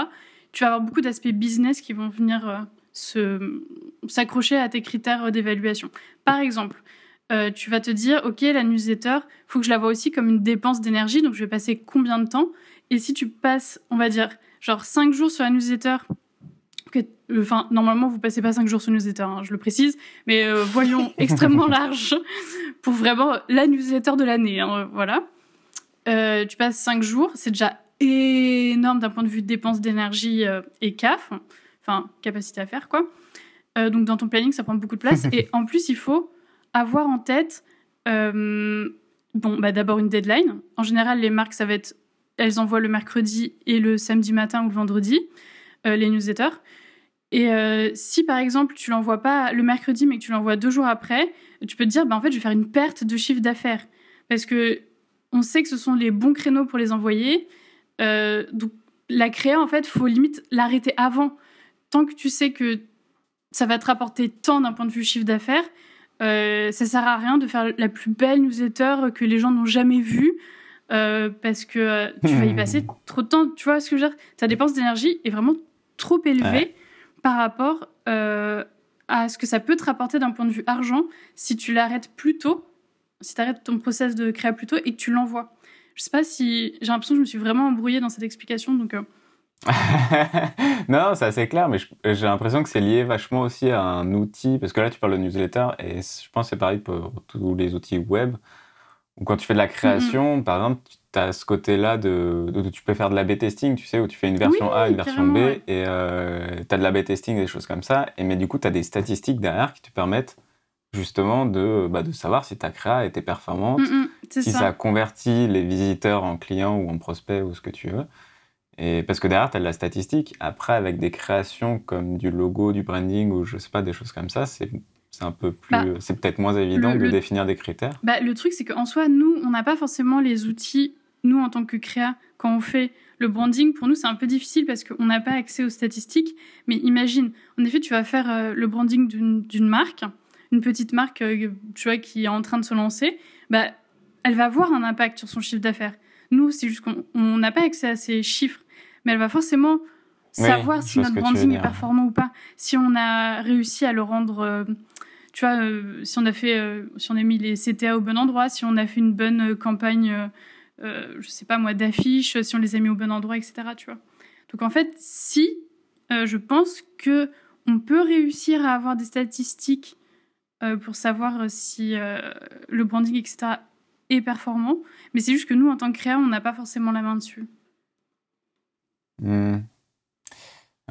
tu vas avoir beaucoup d'aspects business qui vont venir se- s'accrocher à tes critères d'évaluation. Par exemple, euh, tu vas te dire, OK, la newsletter, faut que je la vois aussi comme une dépense d'énergie, donc je vais passer combien de temps? Et si tu passes, on va dire, genre 5 jours sur la newsletter, que- euh, enfin, normalement, vous passez pas 5 jours sur la newsletter, hein, je le précise, mais euh, voyons extrêmement large pour vraiment la newsletter de l'année, hein, voilà. Euh, tu passes 5 jours, c'est déjà énorme d'un point de vue dépense d'énergie et CAF, enfin capacité à faire quoi. Donc dans ton planning, ça prend beaucoup de place. et en plus, il faut avoir en tête, euh, bon, bah, d'abord une deadline. En général, les marques, ça va être, elles envoient le mercredi et le samedi matin ou le vendredi, euh, les newsletters. Et euh, si par exemple tu l'envoies pas le mercredi mais que tu l'envoies deux jours après, tu peux te dire bah, en fait je vais faire une perte de chiffre d'affaires parce que on sait que ce sont les bons créneaux pour les envoyer. Donc la créa en fait faut limite l'arrêter avant. Tant que tu sais que ça va te rapporter tant d'un point de vue chiffre d'affaires, euh, ça sert à rien de faire la plus belle newsletter que les gens n'ont jamais vue. euh, parce que euh, tu vas y passer trop de temps. Tu vois ce que je veux dire? Ta dépense d'énergie est vraiment trop élevée
Ouais.
par rapport euh, à ce que ça peut te rapporter d'un point de vue argent si tu l'arrêtes plus tôt, si tu arrêtes ton process de créa plus tôt et que tu l'envoies. Je sais pas si j'ai l'impression que je me suis vraiment embrouillée dans cette explication, donc
non, c'est assez clair, mais j'ai l'impression que c'est lié vachement aussi à un outil, parce que là tu parles de newsletter, et je pense que c'est pareil pour tous les outils web, où quand tu fais de la création, par exemple, tu as ce côté-là de, de- tu peux faire de l'A-B testing, tu sais, où tu fais une version
Oui,
A, une version B,
ouais.
et tu as de l'A-B testing, des choses comme ça, et mais du coup tu as des statistiques derrière qui te permettent justement de, bah, de savoir si ta créa était performante,
mm,
si
ça.
ça. convertit les visiteurs en clients ou en prospects ou ce que tu veux. Et parce que derrière, tu as de la statistique. Après, avec des créations comme du logo, du branding ou je sais pas, des choses comme ça, c'est c'est un peu plus,
Bah,
c'est peut-être moins évident
le-
de
le-
définir des critères.
Bah, le truc, c'est qu'en soi, nous, on n'a pas forcément les outils, nous, en tant que créa, quand on fait le branding, pour nous, c'est un peu difficile parce qu'on n'a pas accès aux statistiques. Mais imagine, en effet, tu vas faire euh, le branding d'une d'une marque, une petite marque, euh, tu vois, qui est en train de se lancer, bah, elle va avoir un impact sur son chiffre d'affaires. Nous, c'est juste qu'on on n'a pas accès à ces chiffres, mais elle va forcément savoir si notre branding est performant ou pas, si on a réussi à le rendre, euh, tu vois, euh, si on a fait, euh, si on a mis les CTA au bon endroit, si on a fait une bonne campagne, je sais pas moi, d'affiches, si on les a mis au bon endroit, etc. Tu vois. Donc en fait, si je pense que on peut réussir à avoir des statistiques pour savoir si le branding, etc. est performant, mais c'est juste que nous, en tant que créa, on n'a pas forcément la main dessus.
Hmm.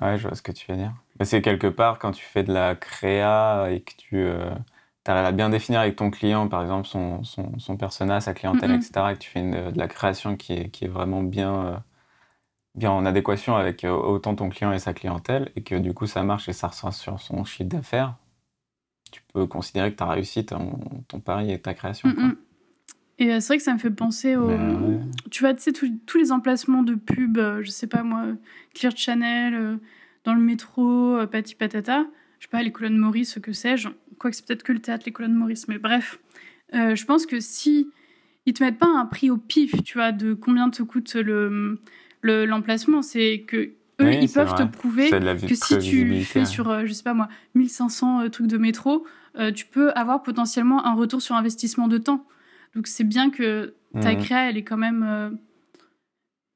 Ouais, je vois ce que tu veux dire. C'est quelque part quand tu fais de la créa et que tu arrives à bien définir avec ton client, par exemple, son, son, son persona, sa clientèle, etc., et que tu fais une- de la création qui est, qui est vraiment bien, euh, bien en adéquation avec euh, autant ton client et sa clientèle, et que du coup ça marche et ça ressort sur son chiffre d'affaires, tu peux considérer que tu as réussi ton, ton pari et ta création.
Mm. Et euh, c'est vrai que ça me fait penser au.
Ouais.
Tu vois, tu sais, tous- les emplacements de pub, euh, je sais pas moi, Clear Channel, euh, dans le métro, Pati Patata, je sais pas, les colonnes Maurice, que sais-je. Quoique c'est peut-être que le théâtre, les colonnes Maurice, mais bref. Euh, je pense que si ils te mettent pas un prix au pif, tu vois, de combien te coûte le le- l'emplacement, c'est que eux,
Oui,
ils peuvent te prouver que si tu fais
ouais.
sur, je sais pas moi, 1500 euh, trucs de métro, euh, tu peux avoir potentiellement un retour sur investissement de temps. Donc c'est bien que ta
Mhm.
créa, elle est quand même. euh,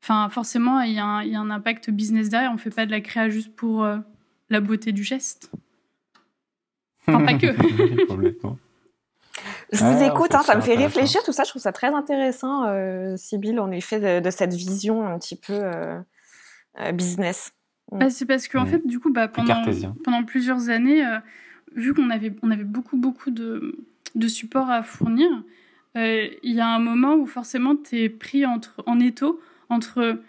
Enfin, forcément, il y, a un- il y a un impact business derrière. On fait pas de la créa juste pour euh, la beauté du geste. Enfin, pas que.
Complètement.
Je vous
ouais,
écoute, hein, ça
ça
me fait réfléchir, tout ça, je trouve ça très intéressant, euh, Sybille, en effet, de, de cette vision un petit peu euh, euh, business.
Bah, c'est parce qu'en
Mhm.
fait, du coup, bah, pendant, pendant plusieurs années, euh, vu qu'on avait, on avait beaucoup, beaucoup de, de supports à fournir, euh, il y a un moment où forcément tu es pris entre, en étau entre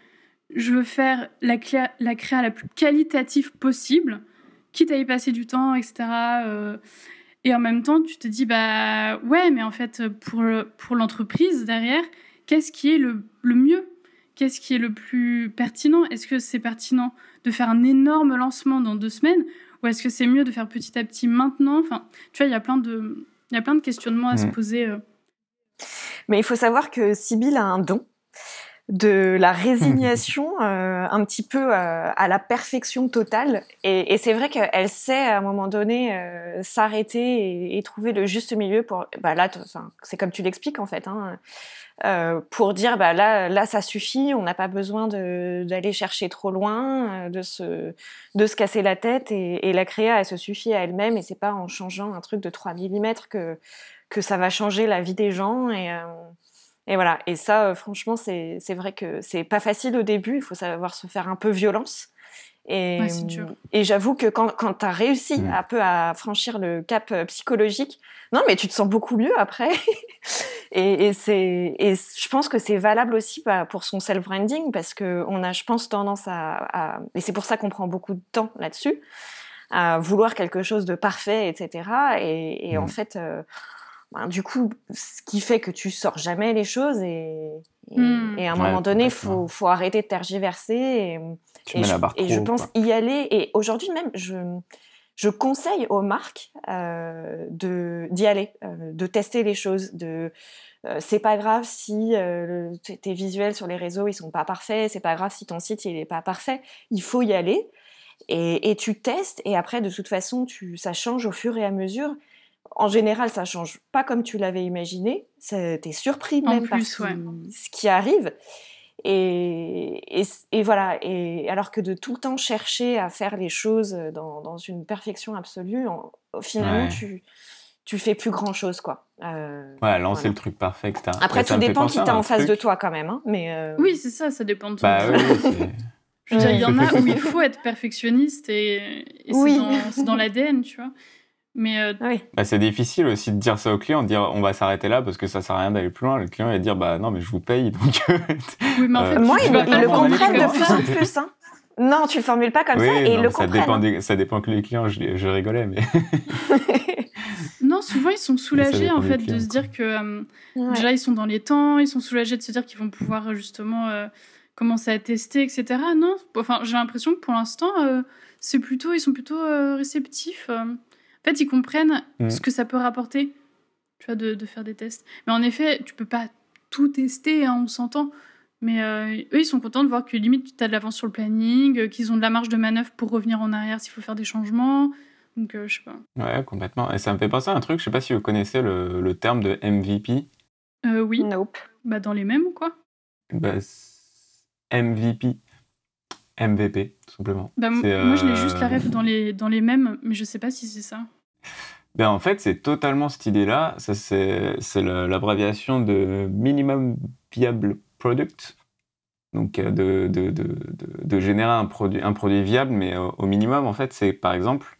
je veux faire la, clé- la créa la plus qualitative possible, quitte à y passer du temps, etc. euh, et en même temps, tu te dis, bah ouais, mais en fait, pour, le- pour l'entreprise derrière, qu'est-ce qui est le, le mieux? Qu'est-ce qui est le plus pertinent? Est-ce que c'est pertinent de faire un énorme lancement dans deux semaines? Ou est-ce que c'est mieux de faire petit à petit maintenant? Enfin, tu vois, il y a plein de, questionnements à se
Mm.
poser. euh.
Mais il faut savoir que Sybille a un don de la résignation euh, un petit peu euh, à la perfection totale. Et, et c'est vrai qu'elle sait à un moment donné euh, s'arrêter et, et trouver le juste milieu pour... Bah là, c'est comme tu l'expliques en fait. Hein, euh, pour dire bah là là ça suffit on n'a pas besoin d'aller chercher trop loin euh, de se de se casser la tête et, et la créa elle se suffit à elle-même et c'est pas en changeant un truc de 3 mm que que ça va changer la vie des gens et euh, et voilà et ça euh, franchement c'est c'est vrai que c'est pas facile au début il faut savoir se faire un peu violence et,
Ouais, dur.
et j'avoue que quand, quand tu as réussi
Mm.
un peu à franchir le cap euh, psychologique, non, mais tu te sens beaucoup mieux après. et et, c'est, et je pense que c'est valable aussi bah, pour son self-branding parce qu'on a, je pense, tendance à. à- et c'est pour ça qu'on prend beaucoup de temps là-dessus, à vouloir quelque chose de parfait, etc. Et, et en
Mm.
fait. euh, ben, du coup, ce qui fait que tu sors jamais les choses et, et,
Mm.
et à un
Ouais,
moment donné, faut, faut arrêter de tergiverser et,
Tu
et
mets
je,
la barre
et
trop
je pense
quoi.
y aller. Et aujourd'hui même, je, je conseille aux marques euh, de d'y aller, euh, de tester les choses. De euh, c'est pas grave si euh, le- tes tes visuels sur les réseaux ils sont pas parfaits. C'est pas grave si ton site il est pas parfait. Il faut y aller et, et tu testes. Et après, de toute façon, tu, ça change au fur et à mesure. En général, ça change pas comme tu l'avais imaginé. T'es surpris
En
même par
plus,
ce qui,
ouais.
ce qui arrive. Et, et, et voilà. Et alors que de tout le temps chercher à faire les choses dans, dans une perfection absolue, en- finalement,
Ouais.
tu tu fais plus grand chose, quoi. Euh,
Ouais, lancer
voilà.
le truc parfait, etc.
Après, tout dépend qui
un
en face de toi, quand même. hein, mais euh,
Oui, c'est ça, ça dépend de
Bah oui, oui, c'est-
Je veux dire, il y en a où il faut être perfectionniste et, et
Oui.
c'est dans, c'est dans l'ADN, tu vois. Mais euh,
oui.
Bah, c'est difficile aussi de dire ça au client, de dire on va s'arrêter là parce que ça sert à rien d'aller plus loin. Le client va dire bah non mais je vous paye donc.
oui, mais en
Euh,
fait,
Moi,
tu
ils, le comprennent de plus en plus. Hein. Non, tu le formules pas comme
oui,
ça et ils le
ça
comprennent.
dépend des- ça dépend que les clients. Je, je rigolais mais
Non, souvent ils sont soulagés en fait de se dire que euh,
Ouais.
déjà ils sont dans les temps, ils sont soulagés de se dire qu'ils vont pouvoir euh, justement euh, commencer à tester, etc. Non, enfin j'ai l'impression que pour l'instant euh, c'est plutôt, ils sont plutôt euh, réceptifs. En fait, ils comprennent
Mm.
ce que ça peut rapporter, tu vois, de, de faire des tests. Mais en effet, tu peux pas tout tester, hein, on s'entend. Mais euh, eux, ils sont contents de voir que limite tu as de l'avance sur le planning, euh, qu'ils ont de la marge de manœuvre pour revenir en arrière s'il faut faire des changements. Donc euh, je sais pas.
Ouais, complètement. Et ça me fait penser à un truc, je sais pas si vous connaissez le, le terme de MVP.
Euh, oui,
Nope.
bah dans les mêmes quoi.
Bah, MVP. MVP, tout simplement.
Bah, Moi, je l'ai
euh,
juste la ref dans les, dans les mêmes, mais je sais pas si c'est ça.
Ben, en fait, c'est totalement cette idée-là. Ça, c'est, l'abréviation de Minimum Viable Product. Donc, euh, de, de, de, de, générer un produit, un produit viable, mais au, minimum, en fait, c'est par exemple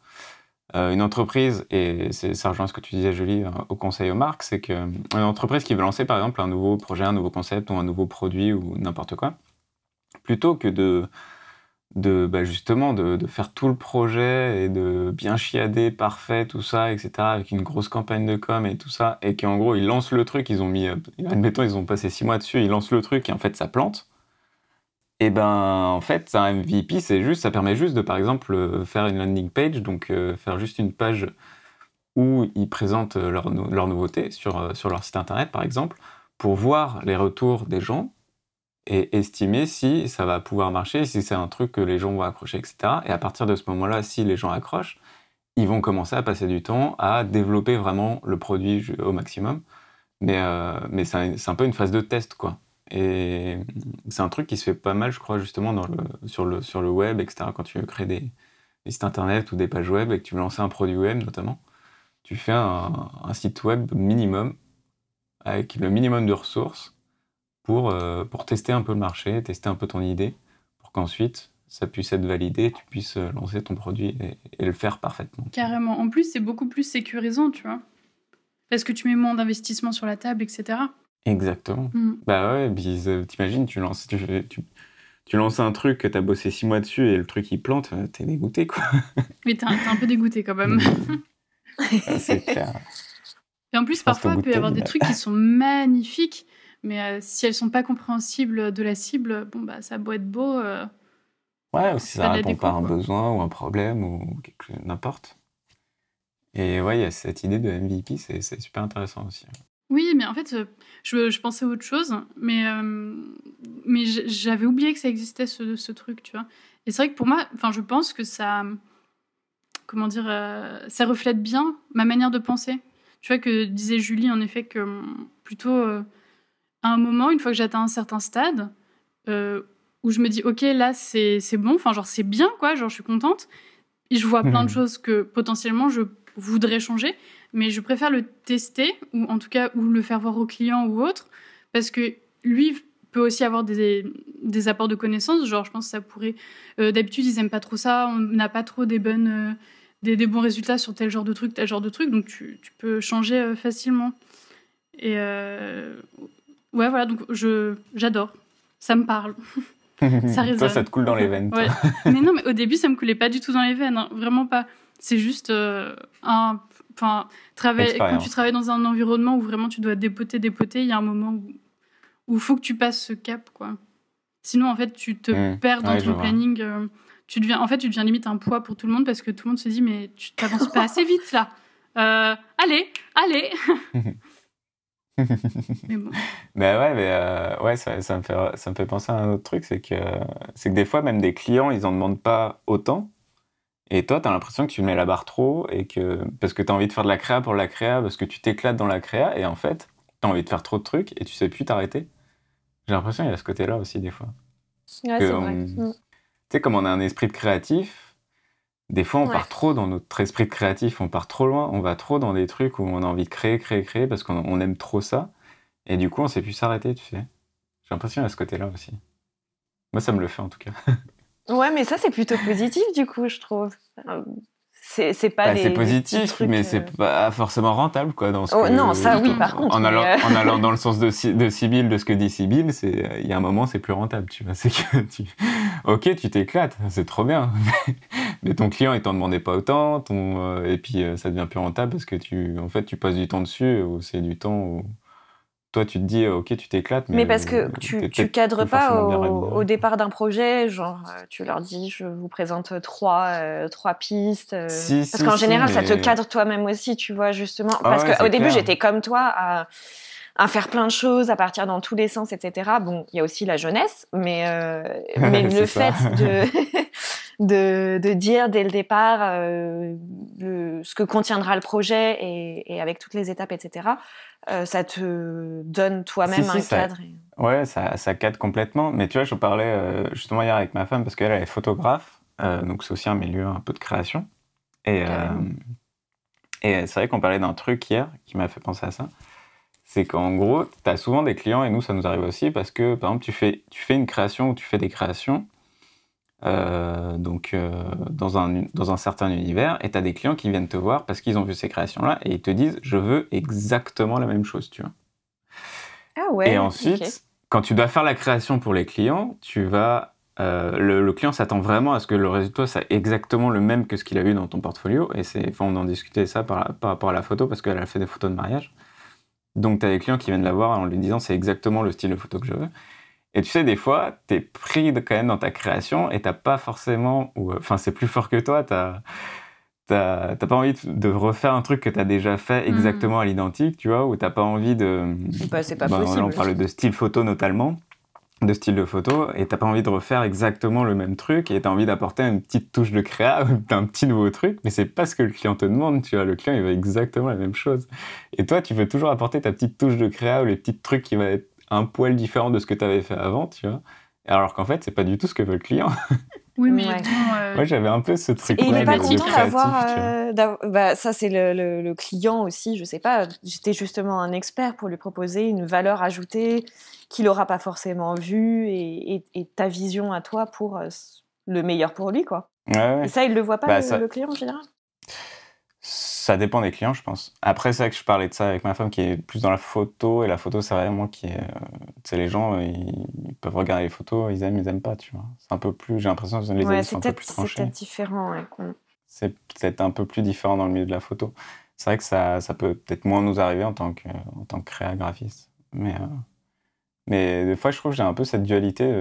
euh, une entreprise, et ça rejoint ce que tu disais, Julie, euh, au conseil aux marques, c'est qu'une entreprise qui veut lancer, par exemple, un nouveau projet, un nouveau concept ou un nouveau produit ou n'importe quoi, plutôt que de de bah, justement de, faire tout le projet et de bien chiader parfait tout ça etc avec une grosse campagne de com et tout ça et qu'en gros ils lancent le truc ils ont mis euh, admettons ils ont passé six mois dessus ils lancent le truc et en fait ça plante. Et ben en fait un MVP c'est juste ça permet juste de par exemple euh, faire une landing page donc euh, faire juste une page où ils présentent leurs leurs nouveautés sur, sur leur site internet par exemple pour voir les retours des gens et estimer si ça va pouvoir marcher, si c'est un truc que les gens vont accrocher, etc. Et à partir de ce moment-là, si les gens accrochent, ils vont commencer à passer du temps à développer vraiment le produit au maximum. Mais, euh, mais c'est un, un peu une phase de test, quoi. Et c'est un truc qui se fait pas mal, je crois, justement, dans le, sur, le, sur le web, etc. Quand tu créer des, des sites internet ou des pages web et que tu veux lancer un produit web, notamment, tu fais un site web minimum, avec le minimum de ressources, pour, euh, pour tester un peu le marché, tester un peu ton idée, pour qu'ensuite ça puisse être validé, tu puisses euh, lancer ton produit et, et le faire parfaitement.
Carrément. En plus, c'est beaucoup plus sécurisant, tu vois. Parce que tu mets moins d'investissement sur la table, etc.
Exactement.
Mm.
Bah ouais, puis euh, t'imagines, tu lances, tu, fais- tu, tu lances un truc que t'as bossé six mois dessus et le truc il plante, t'es dégoûté quoi.
Mais t'es un, un peu dégoûté quand même.
Ah, c'est clair.
Et en plus, parfois, il peut y avoir des
tel-
trucs qui sont magnifiques, mais euh, si elles sont pas compréhensibles de la cible, bon, bah, ça a beau être beau. euh,
Ouais, ou si ça répond
déco,
pas à un besoin ou un problème ou quelque n'importe. Et ouais, il y a cette idée de MVP, c'est super intéressant aussi.
Oui, mais en fait, euh, je, je pensais à autre chose, mais, euh, mais j'avais oublié que ça existait, ce, ce truc, tu vois. Et c'est vrai que pour moi, enfin, je pense que ça, comment dire, ça reflète bien ma manière de penser. Tu vois, que disait Julie, en effet, que hum, plutôt à un moment, une fois que j'atteins un certain stade, euh, où je me dis, ok, là, c'est bon, enfin, genre, c'est bien, quoi, genre, je suis contente. Et je vois plein de
Mhm.
choses que potentiellement je voudrais changer, mais je préfère le tester, ou en tout cas, ou le faire voir au client ou autre, parce que lui peut aussi avoir des, des apports de connaissances. Genre, je pense que ça pourrait. euh, D'habitude, ils aiment pas trop ça, on n'a pas trop des, bonnes, euh, des, des bons résultats sur tel genre de truc, tel genre de truc, donc tu, tu peux changer facilement. Et euh, ouais, voilà, donc je j'adore. Ça me parle. Ça résonne.
Toi, ça te coule dans les veines. toi.
Ouais. mais non, mais au début, ça me coulait pas du tout dans les veines, hein. vraiment pas. C'est juste euh, un. Enfin, travail- quand tu travailles dans un environnement où vraiment tu dois dépoter, dépoter, il y a un moment où il faut que tu passes ce cap, quoi. Sinon, en fait, tu te
Mmh.
perds dans
Ouais,
ton planning. euh, tu deviens, en fait, tu deviens limite un poids pour tout le monde parce que tout le monde se dit, mais tu t'avances pas assez vite là. Euh, allez, allez. mais bon.
Ben ouais, mais euh, ouais, ça, ça me fait, ça me fait penser à un autre truc, c'est que, c'est que des fois, même des clients, ils en demandent pas autant. Et toi, tu as l'impression que tu mets la barre trop, et que, parce que tu as envie de faire de la créa pour la créa, parce que tu t'éclates dans la créa, et en fait, tu as envie de faire trop de trucs, et tu sais plus t'arrêter. J'ai l'impression qu'il y a ce côté-là aussi, des fois.
Ouais,
Que
c'est
on-
vrai. Mm.
Tu sais, comme on a un esprit de créatif, des fois, on
Ouais.
part trop dans notre esprit de créatif, on part trop loin, on va trop dans des trucs où on a envie de créer, créer, créer, parce qu'on on aime trop ça. Et du coup, on sait plus s'arrêter, tu sais. J'ai l'impression qu'il y a ce côté-là aussi. Moi, ça me le fait en tout cas.
Ouais, mais ça, c'est plutôt positif, du coup, je trouve. Euh, C'est pas
Bah,
les-
positif,
trucs,
mais
euh,
c'est pas forcément rentable, quoi. Dans ce
Oh,
que-
non, ça, oui, par contre,
En allant,
mais, euh,
en allant dans le sens de, de Sibyl, de ce que dit Sibyl, c'est il y a un moment, c'est plus rentable, tu vois. C'est que tu, ok, tu t'éclates, c'est trop bien, mais, ton client, il t'en demandait pas autant, ton, euh, et puis euh, ça devient plus rentable parce que tu, en fait, tu passes du temps dessus, c'est du temps où toi, tu te dis, euh, ok, tu t'éclates, mais,
Mais parce que tu, tu cadres pas au, départ d'un projet, genre tu leur dis je vous présente trois, euh, trois pistes.
Si,
parce
si,
qu'en
si,
général, ça te cadre toi-même aussi, tu vois, justement.
Ah
parce
ouais,
qu'au début, j'étais comme toi à, à faire plein de choses, à partir dans tous les sens, etc. Bon, il y a aussi la jeunesse, mais, euh, mais le
ça.
fait de, de, de dire dès le départ euh, le- ce que contiendra le projet et, et avec toutes les étapes, etc., euh, ça te donne toi-même
Si, si,
un
ça-
cadre. et-
Ouais, ça, ça cadre complètement. Mais tu vois, je parlais euh, justement hier avec ma femme parce qu'elle elle est photographe, donc c'est aussi un milieu un peu de création. Et, et c'est vrai qu'on parlait d'un truc hier qui m'a fait penser à ça. C'est qu'en gros, tu as souvent des clients, et nous, ça nous arrive aussi, parce que par exemple, tu fais, tu fais une création ou tu fais des créations euh, donc, euh, dans, un, dans un certain univers, et tu as des clients qui viennent te voir parce qu'ils ont vu ces créations-là et ils te disent Je veux exactement la même chose, tu vois.
Ah ouais.
Et ensuite, quand tu dois faire la création pour les clients, tu vas. euh, le, le client s'attend vraiment à ce que le résultat soit exactement le même que ce qu'il a eu dans ton portfolio. Et c'est, enfin, on en discutait ça par, par rapport à la photo parce qu'elle a fait des photos de mariage. Donc, tu as des clients qui viennent la voir en lui disant c'est exactement le style de photo que je veux. Et tu sais, des fois, tu es pris de- quand même dans ta création et t'as pas forcément. ou, euh, Enfin, c'est plus fort que toi. T'as t'as t'as pas envie de, refaire un truc que tu as déjà fait exactement à l'identique, tu vois, ou t'as pas envie de.
Bah, c'est pas
Ben,
possible.
Là, on parle de style photo notamment, de style de photo, et t'as pas envie de refaire exactement le même truc, et t'as envie d'apporter une petite touche de créa, ou un petit nouveau truc, mais c'est pas ce que le client te demande, tu vois. Le client, il veut exactement la même chose. Et toi, tu veux toujours apporter ta petite touche de créa ou les petits trucs qui vont être un poil différent de ce que tu avais fait avant, tu vois. Alors qu'en fait, c'est pas du tout ce que veut le client.
Oui, mais
Ouais.
euh,
Moi, j'avais un peu ce truc
Et il n'est pas content d'avoir. euh, bah, ça, c'est le, le- le client aussi, je sais pas. J'étais justement un expert pour lui proposer une valeur ajoutée qu'il n'aura pas forcément vue et, et- et ta vision à toi pour euh, le meilleur pour lui, quoi.
Ouais, ouais.
Et ça, il le voit pas,
Bah,
le,
ça-
le client en général?
Ça dépend des clients, je pense. Après, c'est vrai que je parlais de ça avec ma femme qui est plus dans la photo, et la photo, c'est vraiment qui est. euh, Tu sais, les gens, euh, ils, ils peuvent regarder les photos, ils aiment, ils aiment pas, tu vois. C'est un peu plus. J'ai l'impression que les
Ouais, c'est
sont un peu plus
c'est
tranchés.
peut-être différent. ouais.
C'est peut-être un peu plus différent dans le milieu de la photo. C'est vrai que ça, ça peut peut-être moins nous arriver en tant que, en tant que créa graphiste. Mais, euh, mais des fois, je trouve que j'ai un peu cette dualité de.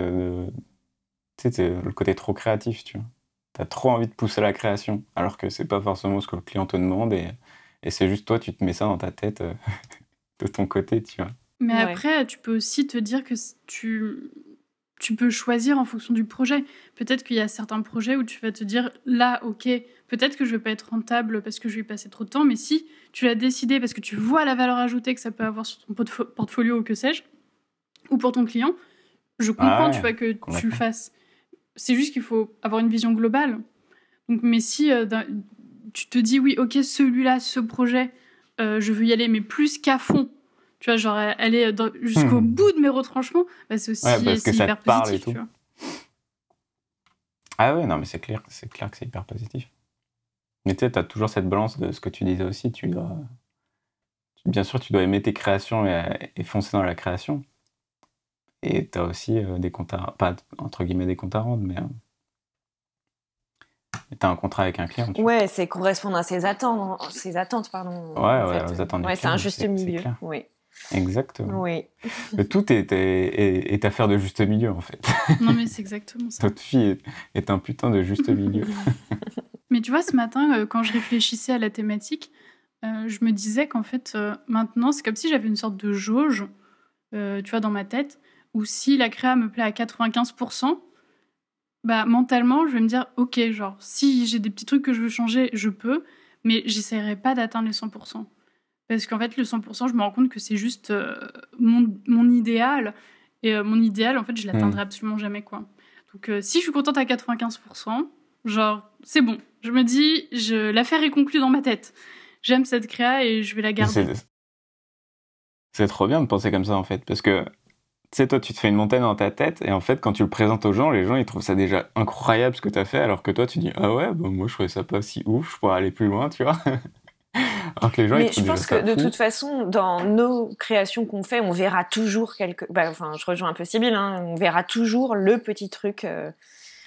de- tu sais, c'est le côté trop créatif, tu vois. T'as trop envie de pousser la création, alors que c'est pas forcément ce que le client te demande et, et c'est juste toi, tu te mets ça dans ta tête euh, de ton côté, tu vois.
Mais
Ouais.
après, tu peux aussi te dire que tu, tu peux choisir en fonction du projet. Peut-être qu'il y a certains projets où tu vas te dire, là, ok, peut-être que je vais pas être rentable parce que je vais y passer trop de temps, mais si tu l'as décidé parce que tu vois la valeur ajoutée que ça peut avoir sur ton portfo- portfolio ou que sais-je, ou pour ton client, je comprends,
ouais,
tu vois, que tu le fasses. C'est juste qu'il faut avoir une vision globale. Donc, mais si euh, tu te dis, oui, ok, celui-là, ce projet, euh, je veux y aller, mais plus qu'à fond, tu vois, genre aller jusqu'au
Hmm.
bout de mes retranchements, bah, c'est aussi
Ouais, parce que
c'est
ça
hyper
te parle et
positif,
tout.
tu vois.
Ah ouais, non, mais c'est clair, c'est clair que c'est hyper positif. Mais tu sais, t'as toujours cette balance de ce que tu disais aussi. Tu dois, bien sûr, tu dois aimer tes créations et, et foncer dans la création. Et t'as aussi euh, des comptes à, pas entre guillemets des comptes à rendre, mais euh, mais t'as un contrat avec un client. tu.
Ouais, c'est correspondre à ses attentes, ses attentes pardon.
Ouais,
en
ouais,
fait.
aux attentes du
Ouais, c'est un juste milieu. Oui.
Exactement.
oui.
Mais Tout est, est, est- est affaire de juste milieu en fait.
Non, mais c'est exactement ça.
Notre fille est, est un putain de juste milieu.
Mais tu vois, ce matin, euh, quand je réfléchissais à la thématique, euh, je me disais qu'en fait, euh, maintenant, c'est comme si j'avais une sorte de jauge, euh, tu vois, dans ma tête, où si la créa me plaît à 95%, bah, mentalement, je vais me dire, ok, genre, si j'ai des petits trucs que je veux changer, je peux, mais j'essaierai pas d'atteindre les 100%. Parce qu'en fait, le 100%, je me rends compte que c'est juste euh, mon, mon idéal. Et euh, mon idéal, en fait, je l'atteindrai absolument jamais, quoi. Donc, euh, si je suis contente à 95%, genre, c'est bon. Je me dis, je, l'affaire est conclue dans ma tête. J'aime cette créa et je vais la garder.
C'est trop bien de penser comme ça en fait, parce que tu sais, toi, tu te fais une montagne dans ta tête, et en fait, quand tu le présentes aux gens, les gens ils trouvent ça déjà incroyable ce que tu as fait, alors que toi, tu dis Ah ouais, bah, moi je trouvais ça pas si ouf, je pourrais aller plus loin, tu vois. alors que les gens
Mais je pense que de
fou.
toute façon, dans nos créations qu'on fait, on verra toujours quelque. bah, enfin, je rejoins un peu Sybille. Hein, on verra toujours le petit truc euh,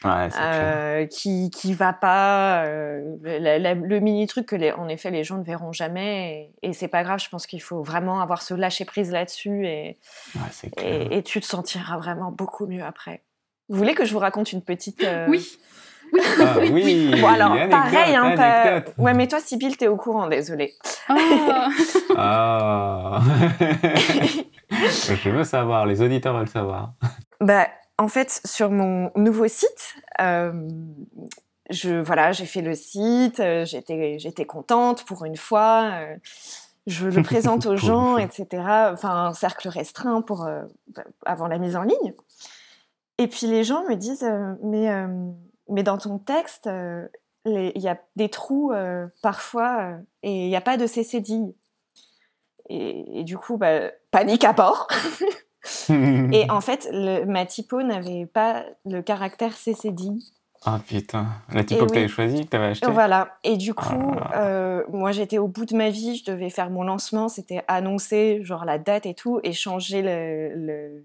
Ouais,
euh, qui qui va pas, euh, la- la- le mini truc que les, en effet les gens ne verront jamais et, et c'est pas grave. Je pense qu'il faut vraiment avoir ce lâcher prise là-dessus et,
Ouais,
et, et tu te sentiras vraiment beaucoup mieux après. Vous voulez que je vous raconte une petite euh,
Oui.
Ah oui,
Bon alors
anecdote,
pareil, hein, pas- ouais mais toi Sybille t'es au courant, désolée.
Ah.
Je veux savoir, les auditeurs veulent savoir.
Bah, en fait, sur mon nouveau site, euh, je voilà, j'ai fait le site, euh, j'étais j'étais contente pour une fois. euh, je le présente aux gens, etc. Enfin, un cercle restreint pour euh, bah, avant la mise en ligne. Et puis les gens me disent, mais mais dans ton texte, il y a des trous parfois et il n'y a pas de CCD. Et, et du coup, bah, panique à bord. Et en fait, le- ma typo n'avait pas le caractère CCD.
Ah putain, la typo que t'avais
oui.
choisie, que t'avais acheté
Voilà. Et du coup,
Ah là.
euh, moi, j'étais au bout de ma vie. Je devais faire mon lancement. C'était annoncé, genre la date et tout, et changer le, le-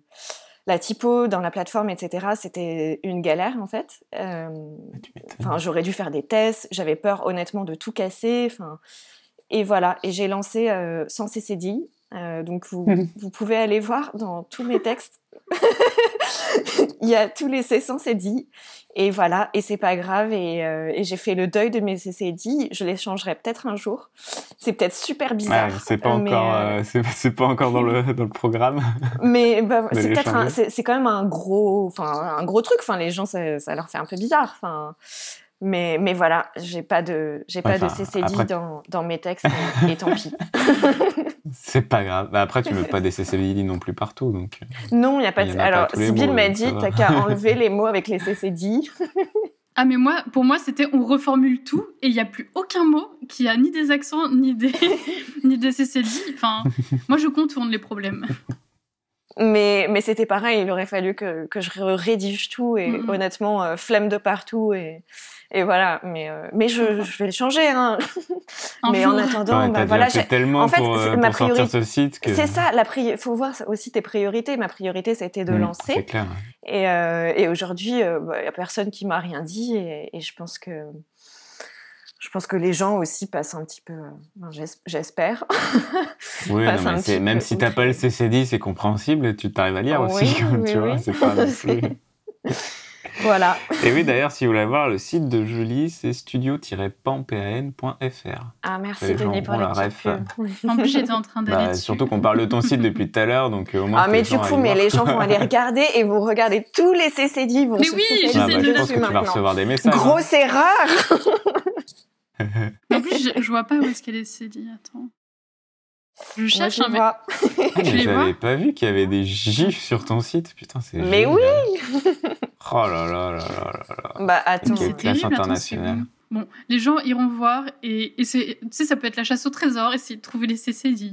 la typo dans la plateforme, etc. C'était une galère, en fait. Euh. Enfin, j'aurais dû faire des tests. J'avais peur, honnêtement, de tout casser. Enfin, et voilà. Et j'ai lancé euh, sans CCD. Euh, donc, vous, vous pouvez aller voir dans tous mes textes. Il y a tous les CCD. Et voilà. Et c'est pas grave. Et, euh, et j'ai fait le deuil de mes CCD. Je les changerai peut-être un jour. C'est peut-être super bizarre.
Ouais, c'est pas
euh,
euh, pas encore dans le dans le programme.
mais bah, c'est peut-être c'est quand même un gros, enfin un gros truc. Enfin, les gens, ça, ça leur fait un peu bizarre. Enfin, mais mais voilà, j'ai pas de j'ai pas de CCD
après-
dans, dans mes textes et, et tant pis.
C'est pas grave. Bah, après, tu mets pas des CCD non plus partout, donc. euh,
Non, il y a pas
y
de.
a
Alors, Sybille m'a dit, t'as qu'à enlever les mots avec les CCD.
Ah mais moi, pour moi, c'était on reformule tout et il n'y a plus aucun mot qui a ni des accents ni des ni des CCD. Enfin, moi je contourne les problèmes.
Mais mais c'était pareil. Il aurait fallu que que je rédige tout et honnêtement, euh, flemme de partout et et voilà. Mais euh, mais je, je vais le changer. Hein. Mais
jour.
en attendant,
Ouais,
bah, voilà, j'ai-
tellement
en fait,
pour, euh,
c'est ma
pour ce site que.
C'est ça, la pri- faut voir aussi tes priorités. Ma priorité, c'était de
Mm,
lancer.
C'est clair.
Et, euh, et aujourd'hui, il n'y a personne qui m'a rien dit. Et, et je pense que je pense que les gens aussi passent un petit peu. J'espère.
Oui, non, mais
petit
même
peu
si t'as
outré.
pas le CCD, c'est compréhensible. Tu t'arrives à lire aussi, comme
oui,
tu vois.
oui.
C'est pas non
C'est-
plus.
Voilà.
Et oui, d'ailleurs, si vous voulez voir le site de Julie, c'est studio-pan.fr.
Ah, merci Denis pour la
ref.
En plus, j'étais en train d'aller
Bah, surtout qu'on parle de ton site depuis tout à l'heure, donc euh, au moins.
Ah, mais du coup, mais les gens vont aller regarder et vont regarder tous les CCD. Ils vont
Mais
se
oui, j'essaie
Ah, bah,
de
je
le
pense que tu vas recevoir des messages. hein.
Grosse erreur
En plus, je, je vois pas où est-ce qu'elle est CCD. Attends. Je cherche
je
un. mais-.
Ah,
Tu
mais j'avais pas vu qu'il y avait des gifs sur ton site. Putain, c'est.
Mais
génial.
oui
Oh là là là là là là.
Bah, attends.
C'est terrible,
internationale.
Bon, les gens iront voir et, et c'est- tu sais, ça peut être la chasse au trésor, essayer de trouver les CCD.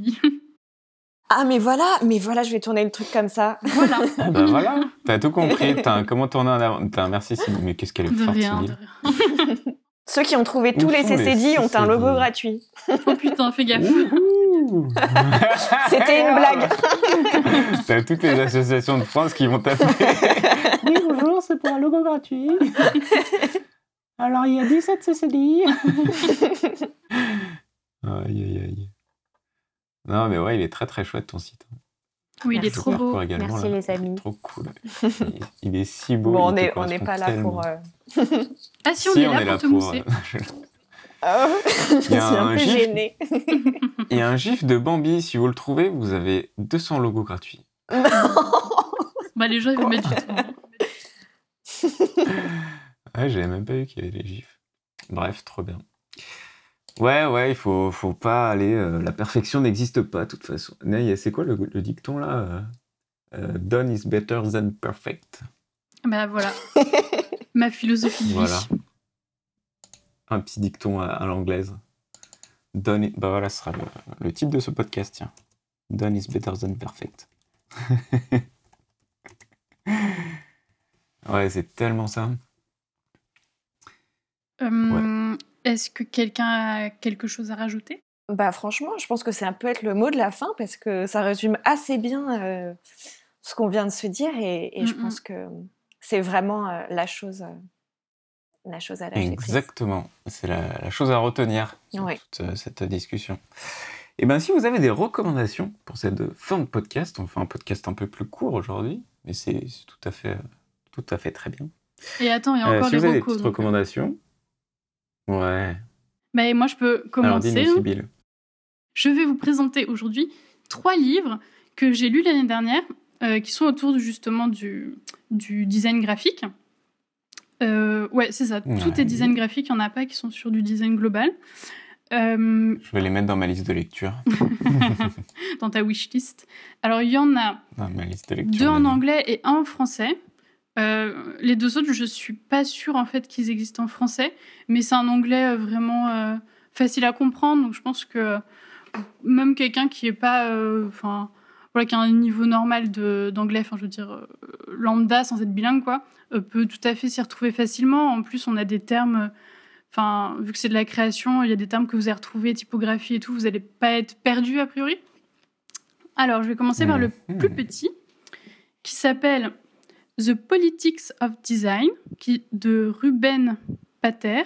Ah, mais voilà, mais voilà, je vais tourner le truc comme ça.
voilà.
Ah bah voilà, t'as tout compris. T'as un comment tourner en avant. T'as un merci Sylvie. Mais qu'est-ce qu'elle est
De
forte,
rien,
Sylvie.
Ceux qui ont trouvé tous les CCD ont un logo gratuit.
Oh putain, fais gaffe.
C'était une blague.
T'as toutes les associations de France qui vont taper. C'est pour un logo gratuit. Alors, il y a 17 CCD. aïe, aïe, aïe. Non, mais ouais, il est très très chouette ton site.
Oui, il est trop beau.
Merci,
là.
les amis.
Trop cool. Il, il est si beau.
Bon, on
il
n'est on pas là
tellement.
pour. euh,
Ah si, on
Si,
est là pour te mousser.
Je suis
Il y a
un
un
peu
gif.
gênée.
Il y a un gif de Bambi, si vous le trouvez, vous avez 200 logos gratuits.
Bah, les gens, ils vont mettre du temps.
Ouais, j'avais même pas vu qu'il y avait les gifs. Bref, trop bien. Ouais, ouais, il faut, faut pas aller. euh, la perfection n'existe pas, de toute façon. C'est quoi le, le dicton là euh, euh, Done is better than perfect.
Bah voilà. Ma philosophie de vie.
Voilà. Un petit dicton à, à l'anglaise. Done is- Bah voilà, ce sera le, le titre de ce podcast, tiens. Done is better than perfect. ouais, c'est tellement ça.
Euh, Est-ce que quelqu'un a quelque chose à rajouter?
Bah franchement, je pense que ça peut être le mot de la fin parce que ça résume assez bien euh, ce qu'on vient de se dire et, et je
Mm, mm.
pense que c'est vraiment euh, la chose, euh, la chose à prise.
Exactement. C'est la, la chose à retenir
Ouais.
toute euh, cette discussion. Et bien, si vous avez des recommandations pour cette fin de podcast, on fait un podcast un peu plus court aujourd'hui, mais c'est c'est tout à fait, tout à fait très bien.
Et attends, il y a
Euh,
encore
si vous
des
avez des petites
donc.
recommandations, ouais.
Bah, et moi, je peux
Alors,
commencer.
dis-nous,
hein. Je vais vous présenter aujourd'hui trois livres que j'ai lus l'année dernière, euh, qui sont autour justement du, du design graphique. Euh, ouais, c'est ça. Tout
Ouais.
est design graphique. Il n'y en a pas qui sont sur du design global. Euh,
Je vais les mettre dans ma liste de lecture.
dans ta wishlist. Alors, il y en a
Dans ma liste de lecture.
deux en anglais et un en français. Euh, les deux autres, je suis pas sûre en fait qu'ils existent en français, mais c'est un anglais euh, vraiment euh, facile à comprendre. Donc je pense que même quelqu'un qui est pas, euh, voilà, qui a un niveau normal d'anglais, enfin je veux dire lambda sans être bilingue quoi, peut tout à fait s'y retrouver facilement. En plus, on a des termes. Enfin, vu que c'est de la création, il y a des termes que vous allez retrouver, typographie et tout, vous n'allez pas être perdu a priori. Alors, je vais commencer par le
Mhm.
plus petit, qui s'appelle The Politics of Design, qui, de Ruben Pater.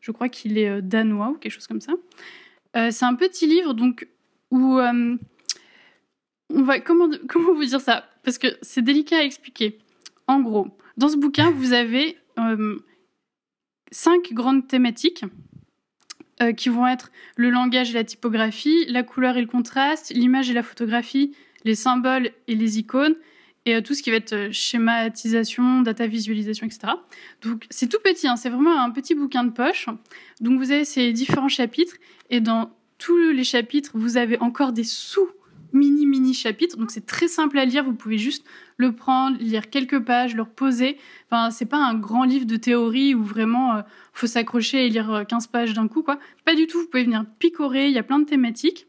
Je crois qu'il est euh, danois ou quelque chose comme ça. Euh, c'est un petit livre donc où euh, on va comment comment vous dire ça? Parce que c'est délicat à expliquer. En gros, dans ce bouquin, vous avez cinq grandes thématiques qui vont être le langage et la typographie, la couleur et le contraste, l'image et la photographie, les symboles et les icônes, et euh, tout ce qui va être euh, schématisation, data visualisation, etc. Donc c'est tout petit, hein, c'est vraiment un petit bouquin de poche. Donc vous avez ces différents chapitres, et dans tous les chapitres, vous avez encore des sous mini mini chapitres. Donc c'est très simple à lire, vous pouvez juste le prendre, lire quelques pages, le reposer. Enfin, c'est pas un grand livre de théorie où vraiment euh, faut s'accrocher et lire euh, 15 pages d'un coup, quoi. Pas du tout, vous pouvez venir picorer, il y a plein de thématiques.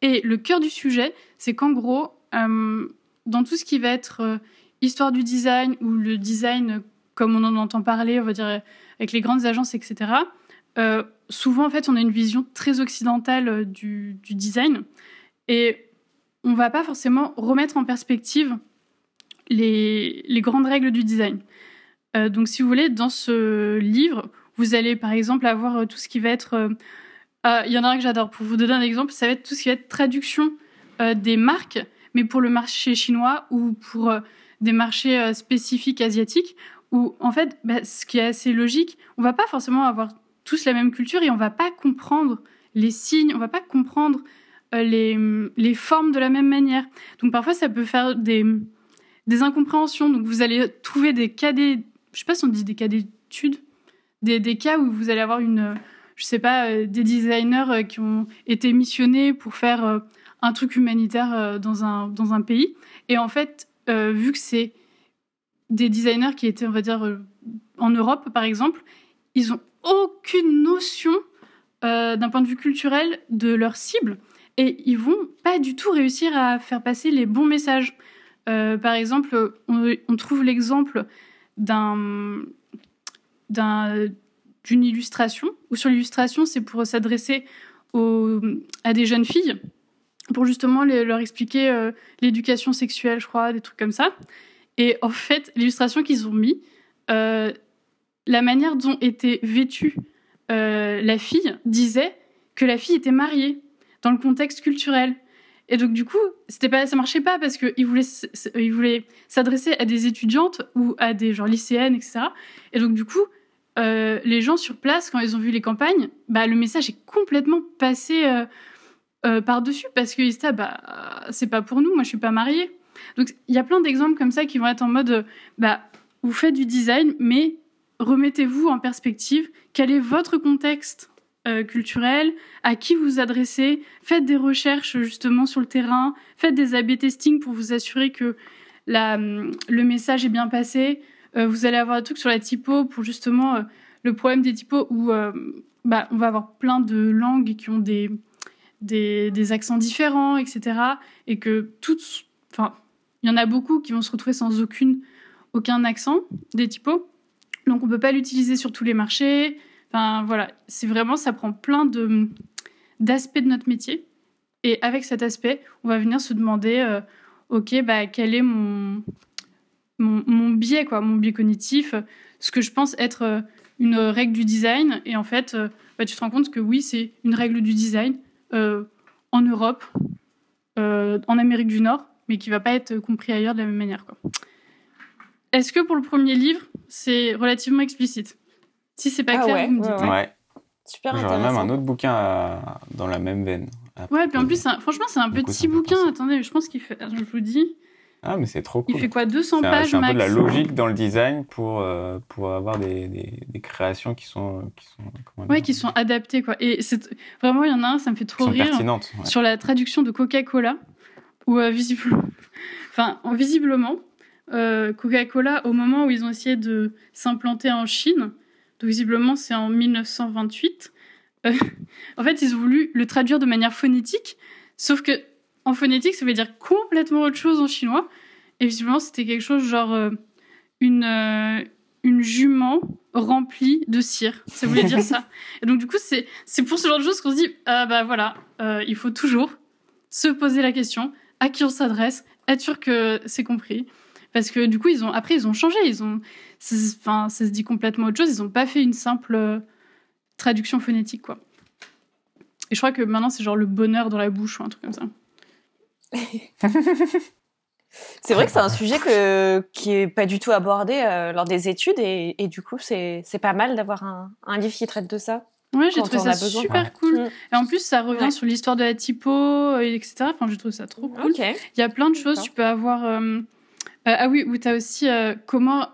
Et le cœur du sujet, c'est qu'en gros, euh, dans tout ce qui va être euh, histoire du design ou le design comme on en entend parler, on va dire avec les grandes agences, etc., euh, souvent en fait on a une vision très occidentale euh, du, design et on va pas forcément remettre en perspective les, grandes règles du design. Donc si vous voulez, dans ce livre, vous allez par exemple avoir tout ce qui va être... ah, Il y en a un que j'adore, pour vous donner un exemple, ça va être tout ce qui va être traduction des marques, mais pour le marché chinois ou pour euh, des marchés euh, spécifiques asiatiques, où en fait, bah, ce qui est assez logique, on va pas forcément avoir tous la même culture et on va pas comprendre les signes, on va pas comprendre euh, les, formes de la même manière. Donc parfois, ça peut faire des, incompréhensions. Donc vous allez trouver des cas des, je sais pas si on dit des cas d'études, des, cas où vous allez avoir une, je sais pas, des designers qui ont été missionnés pour faire un truc humanitaire euh, dans un, pays. Et en fait, euh, vu que c'est des designers qui étaient, on va dire, euh, en Europe, par exemple, ils ont aucune notion d'un point de vue culturel de leur cible et ils vont pas du tout réussir à faire passer les bons messages. Par exemple, on, trouve l'exemple d'un d'un- d'une illustration où sur l'illustration c'est pour s'adresser à des jeunes filles pour justement leur expliquer euh, l'éducation sexuelle, je crois, des trucs comme ça. Et en fait, l'illustration qu'ils ont mis, euh, la manière dont était vêtue euh, la fille disait que la fille était mariée dans le contexte culturel. Et donc du coup, c'était pas, ça marchait pas parce qu'ils voulaient, s'adresser à des étudiantes ou à des genre lycéennes, etc. Et donc du coup, les gens sur place, quand ils ont vu les campagnes, bah, le message est complètement passé euh, par-dessus parce étaient, ah, bah, c'est pas pour nous, moi je suis pas mariée. Donc il y a plein d'exemples comme ça qui vont être en mode, bah, vous faites du design, mais remettez-vous en perspective. Quel est votre contexte euh, culturel? À qui vous adressez? Faites des recherches justement sur le terrain. Faites des A/B testing pour vous assurer que la, hum, le message est bien passé. Euh, vous allez avoir des trucs sur la typo pour justement le problème des typos où bah, on va avoir plein de langues qui ont des, des, accents différents, etc. Et que toutes, enfin, il y en a beaucoup qui vont se retrouver sans aucun accent des typos. Donc on peut pas l'utiliser sur tous les marchés. Enfin voilà, c'est vraiment ça prend plein de d'aspects de notre métier. Et avec cet aspect, on va venir se demander, euh, ok, bah quel est mon mon, biais, quoi, mon biais cognitif, ce que je pense être euh, une règle du design. Et en fait, euh, bah, tu te rends compte que oui, c'est une règle du design en Europe, euh, en Amérique du Nord, mais qui va pas être compris ailleurs de la même manière. Est-ce que pour le premier livre, c'est relativement explicite? Si c'est pas
Ah
clair,
ouais,
vous me dites.
ouais,
Ouais.
Super
J'aurais même un autre bouquin à- dans la même veine.
Ouais, puis en plus, un- franchement, c'est un petit bouquin. Attendez, je pense qu'il fait. Je vous dis,
Ah, mais c'est trop
il
cool.
fait quoi 200
C'est un,
pages
c'est un
max
peu de la logique dans le design pour, euh, pour avoir des, des, des créations qui sont, qui sont,
Ouais, qui sont adaptés, quoi. Et c'est vraiment, il y en a un, ça me fait trop rire.
pertinentes. ouais.
Sur la traduction de Coca-Cola, où euh, visiblement, enfin, visiblement, euh, Coca-Cola, au moment où ils ont essayé de s'implanter en Chine, donc visiblement c'est en 1928, euh, en fait, ils ont voulu le traduire de manière phonétique, sauf que en phonétique, ça veut dire complètement autre chose en chinois. Et visiblement, c'était quelque chose genre euh, une, euh, une jument remplie de cire. Ça voulait dire ça. Et donc, du coup, c'est c'est pour ce genre de choses qu'on se dit ah bah voilà, euh, il faut toujours se poser la question à qui on s'adresse, être sûr que c'est compris. Parce que du coup, ils ont, après, ils ont changé. Ils ont, enfin, ça se dit complètement autre chose. Ils n'ont pas fait une simple traduction phonétique, quoi. Et je crois que maintenant, c'est genre le bonheur dans la bouche ou un truc comme ça.
C'est vrai que c'est un sujet que, qui est pas du tout abordé euh, lors des études et, et du coup c'est c'est pas mal d'avoir un, un livre qui traite de ça.
Ouais, j'ai trouvé
on
ça super
Ouais.
cool.
Mm.
Et en plus, ça revient
Ouais.
sur l'histoire de la typo, euh, etc. Enfin, j'ai trouvé ça trop cool. Il y a plein de choses.
D'accord.
Tu peux avoir. euh, euh, ah oui, où tu as aussi euh, comment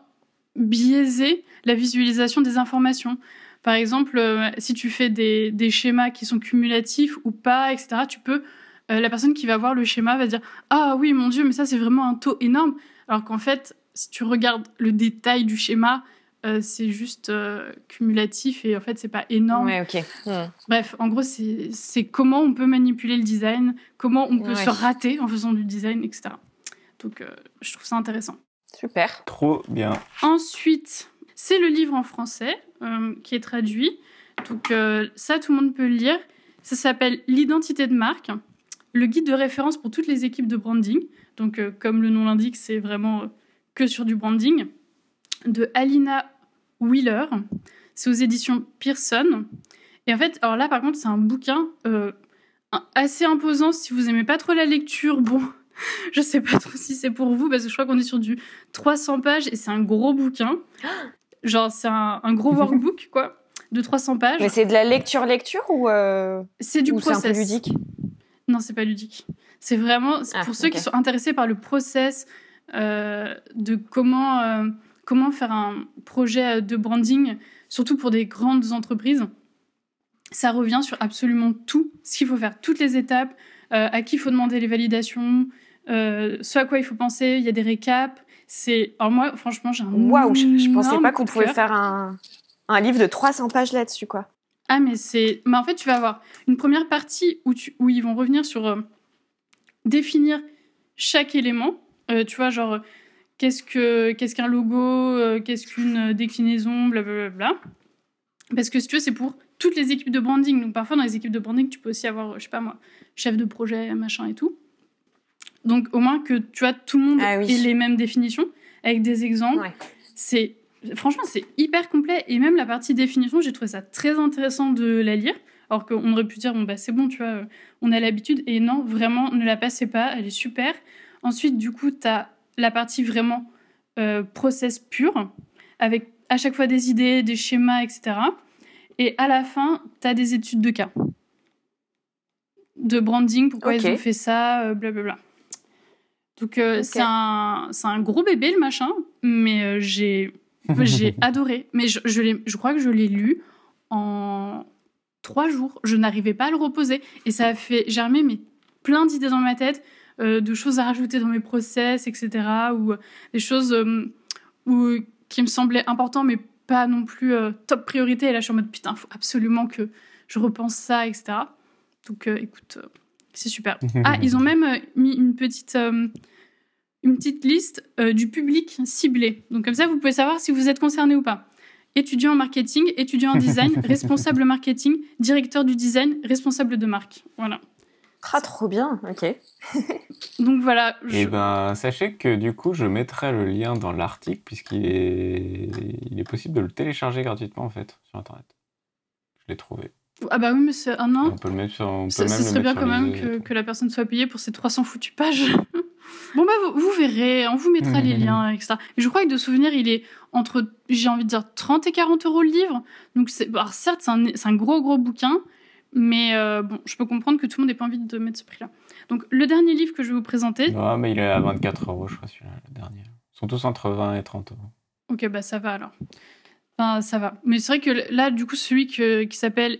biaiser la visualisation des informations. Par exemple, euh, si tu fais des, des schémas qui sont cumulatifs ou pas, etc., tu peux. Euh, la personne qui va voir le schéma va dire Ah oui, mon Dieu, mais ça, c'est vraiment un taux énorme. Alors qu'en fait, si tu regardes le détail du schéma, euh, c'est juste euh, cumulatif et en fait, c'est pas énorme.
Ouais. Hmm.
Bref, en gros, c'est c'est comment on peut manipuler le design, comment on peut
Ouais.
se rater en faisant du design, etc. Donc, euh, je trouve ça intéressant.
Super.
Trop bien.
Ensuite, c'est le livre en français euh, qui est traduit. Donc, euh, ça, tout le monde peut le lire. Ça s'appelle L'identité de marque, le guide de référence pour toutes les équipes de branding. Donc, euh, comme le nom l'indique, c'est vraiment euh, que sur du branding. De Alina Wheeler. C'est aux éditions Pearson. Et en fait, alors là, par contre, c'est un bouquin euh, assez imposant si vous aimez pas trop la lecture. Bon, je sais pas trop si c'est pour vous parce que je crois qu'on est sur du 300 pages et c'est un gros bouquin. Genre, c'est un, un gros workbook, quoi, de 300 pages.
Mais c'est de la lecture-lecture ou,
C'est du
ou c'est un peu
process.
ludique?
Non, c'est pas ludique. C'est vraiment
Ah,
pour ceux qui sont intéressés par le process euh, de comment, euh, comment faire un projet de branding, surtout pour des grandes entreprises. Ça revient sur absolument tout, ce qu'il faut faire, toutes les étapes, euh, à qui il faut demander les validations, euh, ce à quoi il faut penser. Il y a des récaps. C'est, alors moi, franchement, j'ai un
Waouh, je, je pensais pas qu'on pouvait faire un, un livre de 300 pages là-dessus, quoi.
Ah, mais c'est. Mais en fait, tu vas avoir une première partie où, tu... où ils vont revenir sur euh, définir chaque élément. Euh, tu vois, genre, qu'est-ce que qu'est-ce qu'un logo, euh, qu'est-ce qu'une déclinaison, blablabla. Parce que si tu veux, c'est pour toutes les équipes de branding. Donc parfois, dans les équipes de branding, tu peux aussi avoir, je sais pas moi, chef de projet, machin et tout. Donc au moins que tu vois, tout le monde
Ah oui.
ait les mêmes définitions avec des exemples.
Ouais.
C'est franchement c'est hyper complet et même la partie définition, j'ai trouvé ça très intéressant de la lire. Alors qu'on aurait pu dire bon bah c'est bon, tu vois, euh, on a l'habitude et non, vraiment ne la passez pas, elle est super. Ensuite du coup, tu as la partie vraiment euh, process pur avec à chaque fois des idées, des schémas, etc. Et à la fin, tu as des études de cas de branding, pourquoi
Ok.
ils ont fait ça, euh, blablabla. Donc euh, c'est un, un gros bébé le machin, mais j'ai j'ai adoré. Mais je, je, l'ai- je crois que je l'ai lu en trois jours. Je n'arrivais pas à le reposer. Et ça a fait germer mais, plein d'idées dans ma tête, euh, de choses à rajouter dans mes process, etc. Ou euh, des choses euh, où, qui me semblaient importantes, mais pas non plus euh, top priorité. Et là, je suis en mode putain, faut absolument que je repense ça, etc. Donc écoute, c'est super. Ah, ils ont même mis une petite, une petite liste euh, du public ciblé. Donc comme ça, vous pouvez savoir si vous êtes concerné ou pas. Étudiant en marketing, étudiant en design, responsable marketing, directeur du design, responsable de marque. Voilà.
Ah, trop bien, ok.
Donc voilà. je-
Et ben, sachez que du coup, je mettrai le lien dans l'article puisqu'il est, il est possible de le télécharger gratuitement en fait sur internet. Je l'ai trouvé.
Ah bah oui, mais c'est un an.
on peut le mettre sur. On peut même
serait bien quand même que, que la personne soit payée pour ces 300 foutues pages. Bon bah vous, vous verrez, on vous mettra les
Mhm.
liens, etc. Et je crois que de souvenir, il est entre, j'ai envie de dire, 30 et 40 euros le livre. Donc alors certes, c'est un, gros gros bouquin, mais euh, bon, je peux comprendre que tout le monde n'ait pas envie de mettre ce prix-là. Donc le dernier livre que je vais vous présenter,
Non, mais il est à 24 euros, je crois, celui-là, le dernier. Ils sont tous entre 20 et 30 euros.
Ok, bah ça va alors. Enfin, ça va. Mais c'est vrai que là, du coup, celui que- qui s'appelle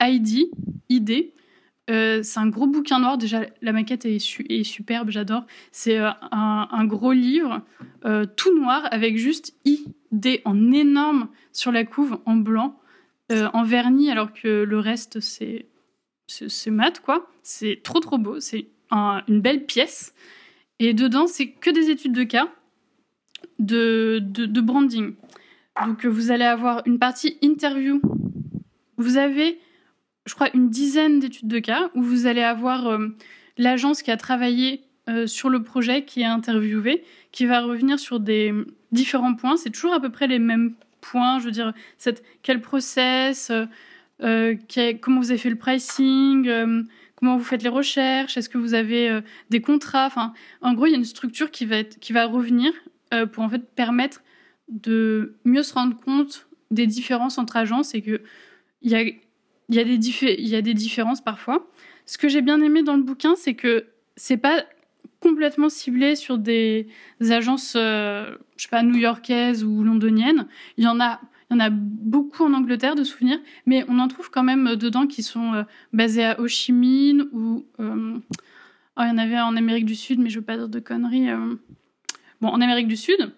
ID, ID, euh, c'est un gros bouquin noir. Déjà, la maquette est, su- est superbe, j'adore. C'est euh, un, gros livre euh, tout noir avec juste ID en énorme sur la couve en blanc, en vernis, alors que le reste, c'est mat, quoi. C'est trop, trop beau. C'est un- une belle pièce. Et dedans, c'est que des études de cas de, de, branding. Donc, vous allez avoir une partie interview. Vous avez, je crois, une dizaine d'études de cas où vous allez avoir euh, l'agence qui a travaillé euh, sur le projet, qui est interviewée, qui va revenir sur des différents points. C'est toujours à peu près les mêmes points. Je veux dire, cette, quel process, euh, euh, comment vous avez fait le pricing, comment vous faites les recherches, est-ce que vous avez des contrats? Enfin, en gros, il y a une structure qui va, être, qui va revenir pour en fait permettre de mieux se rendre compte des différences entre agences et que il y a, il y, a des différences parfois. Ce que j'ai bien aimé dans le bouquin, c'est que c'est pas complètement ciblé sur des agences, euh, je sais pas, new-yorkaises ou londoniennes. Il y en a, il y en a beaucoup en Angleterre de souvenirs, mais on en trouve quand même dedans qui sont euh, basés à Ho Chi Minh ou euh, oh, il y en avait en Amérique du Sud, mais je veux pas dire de conneries. euh. Bon, en Amérique du Sud.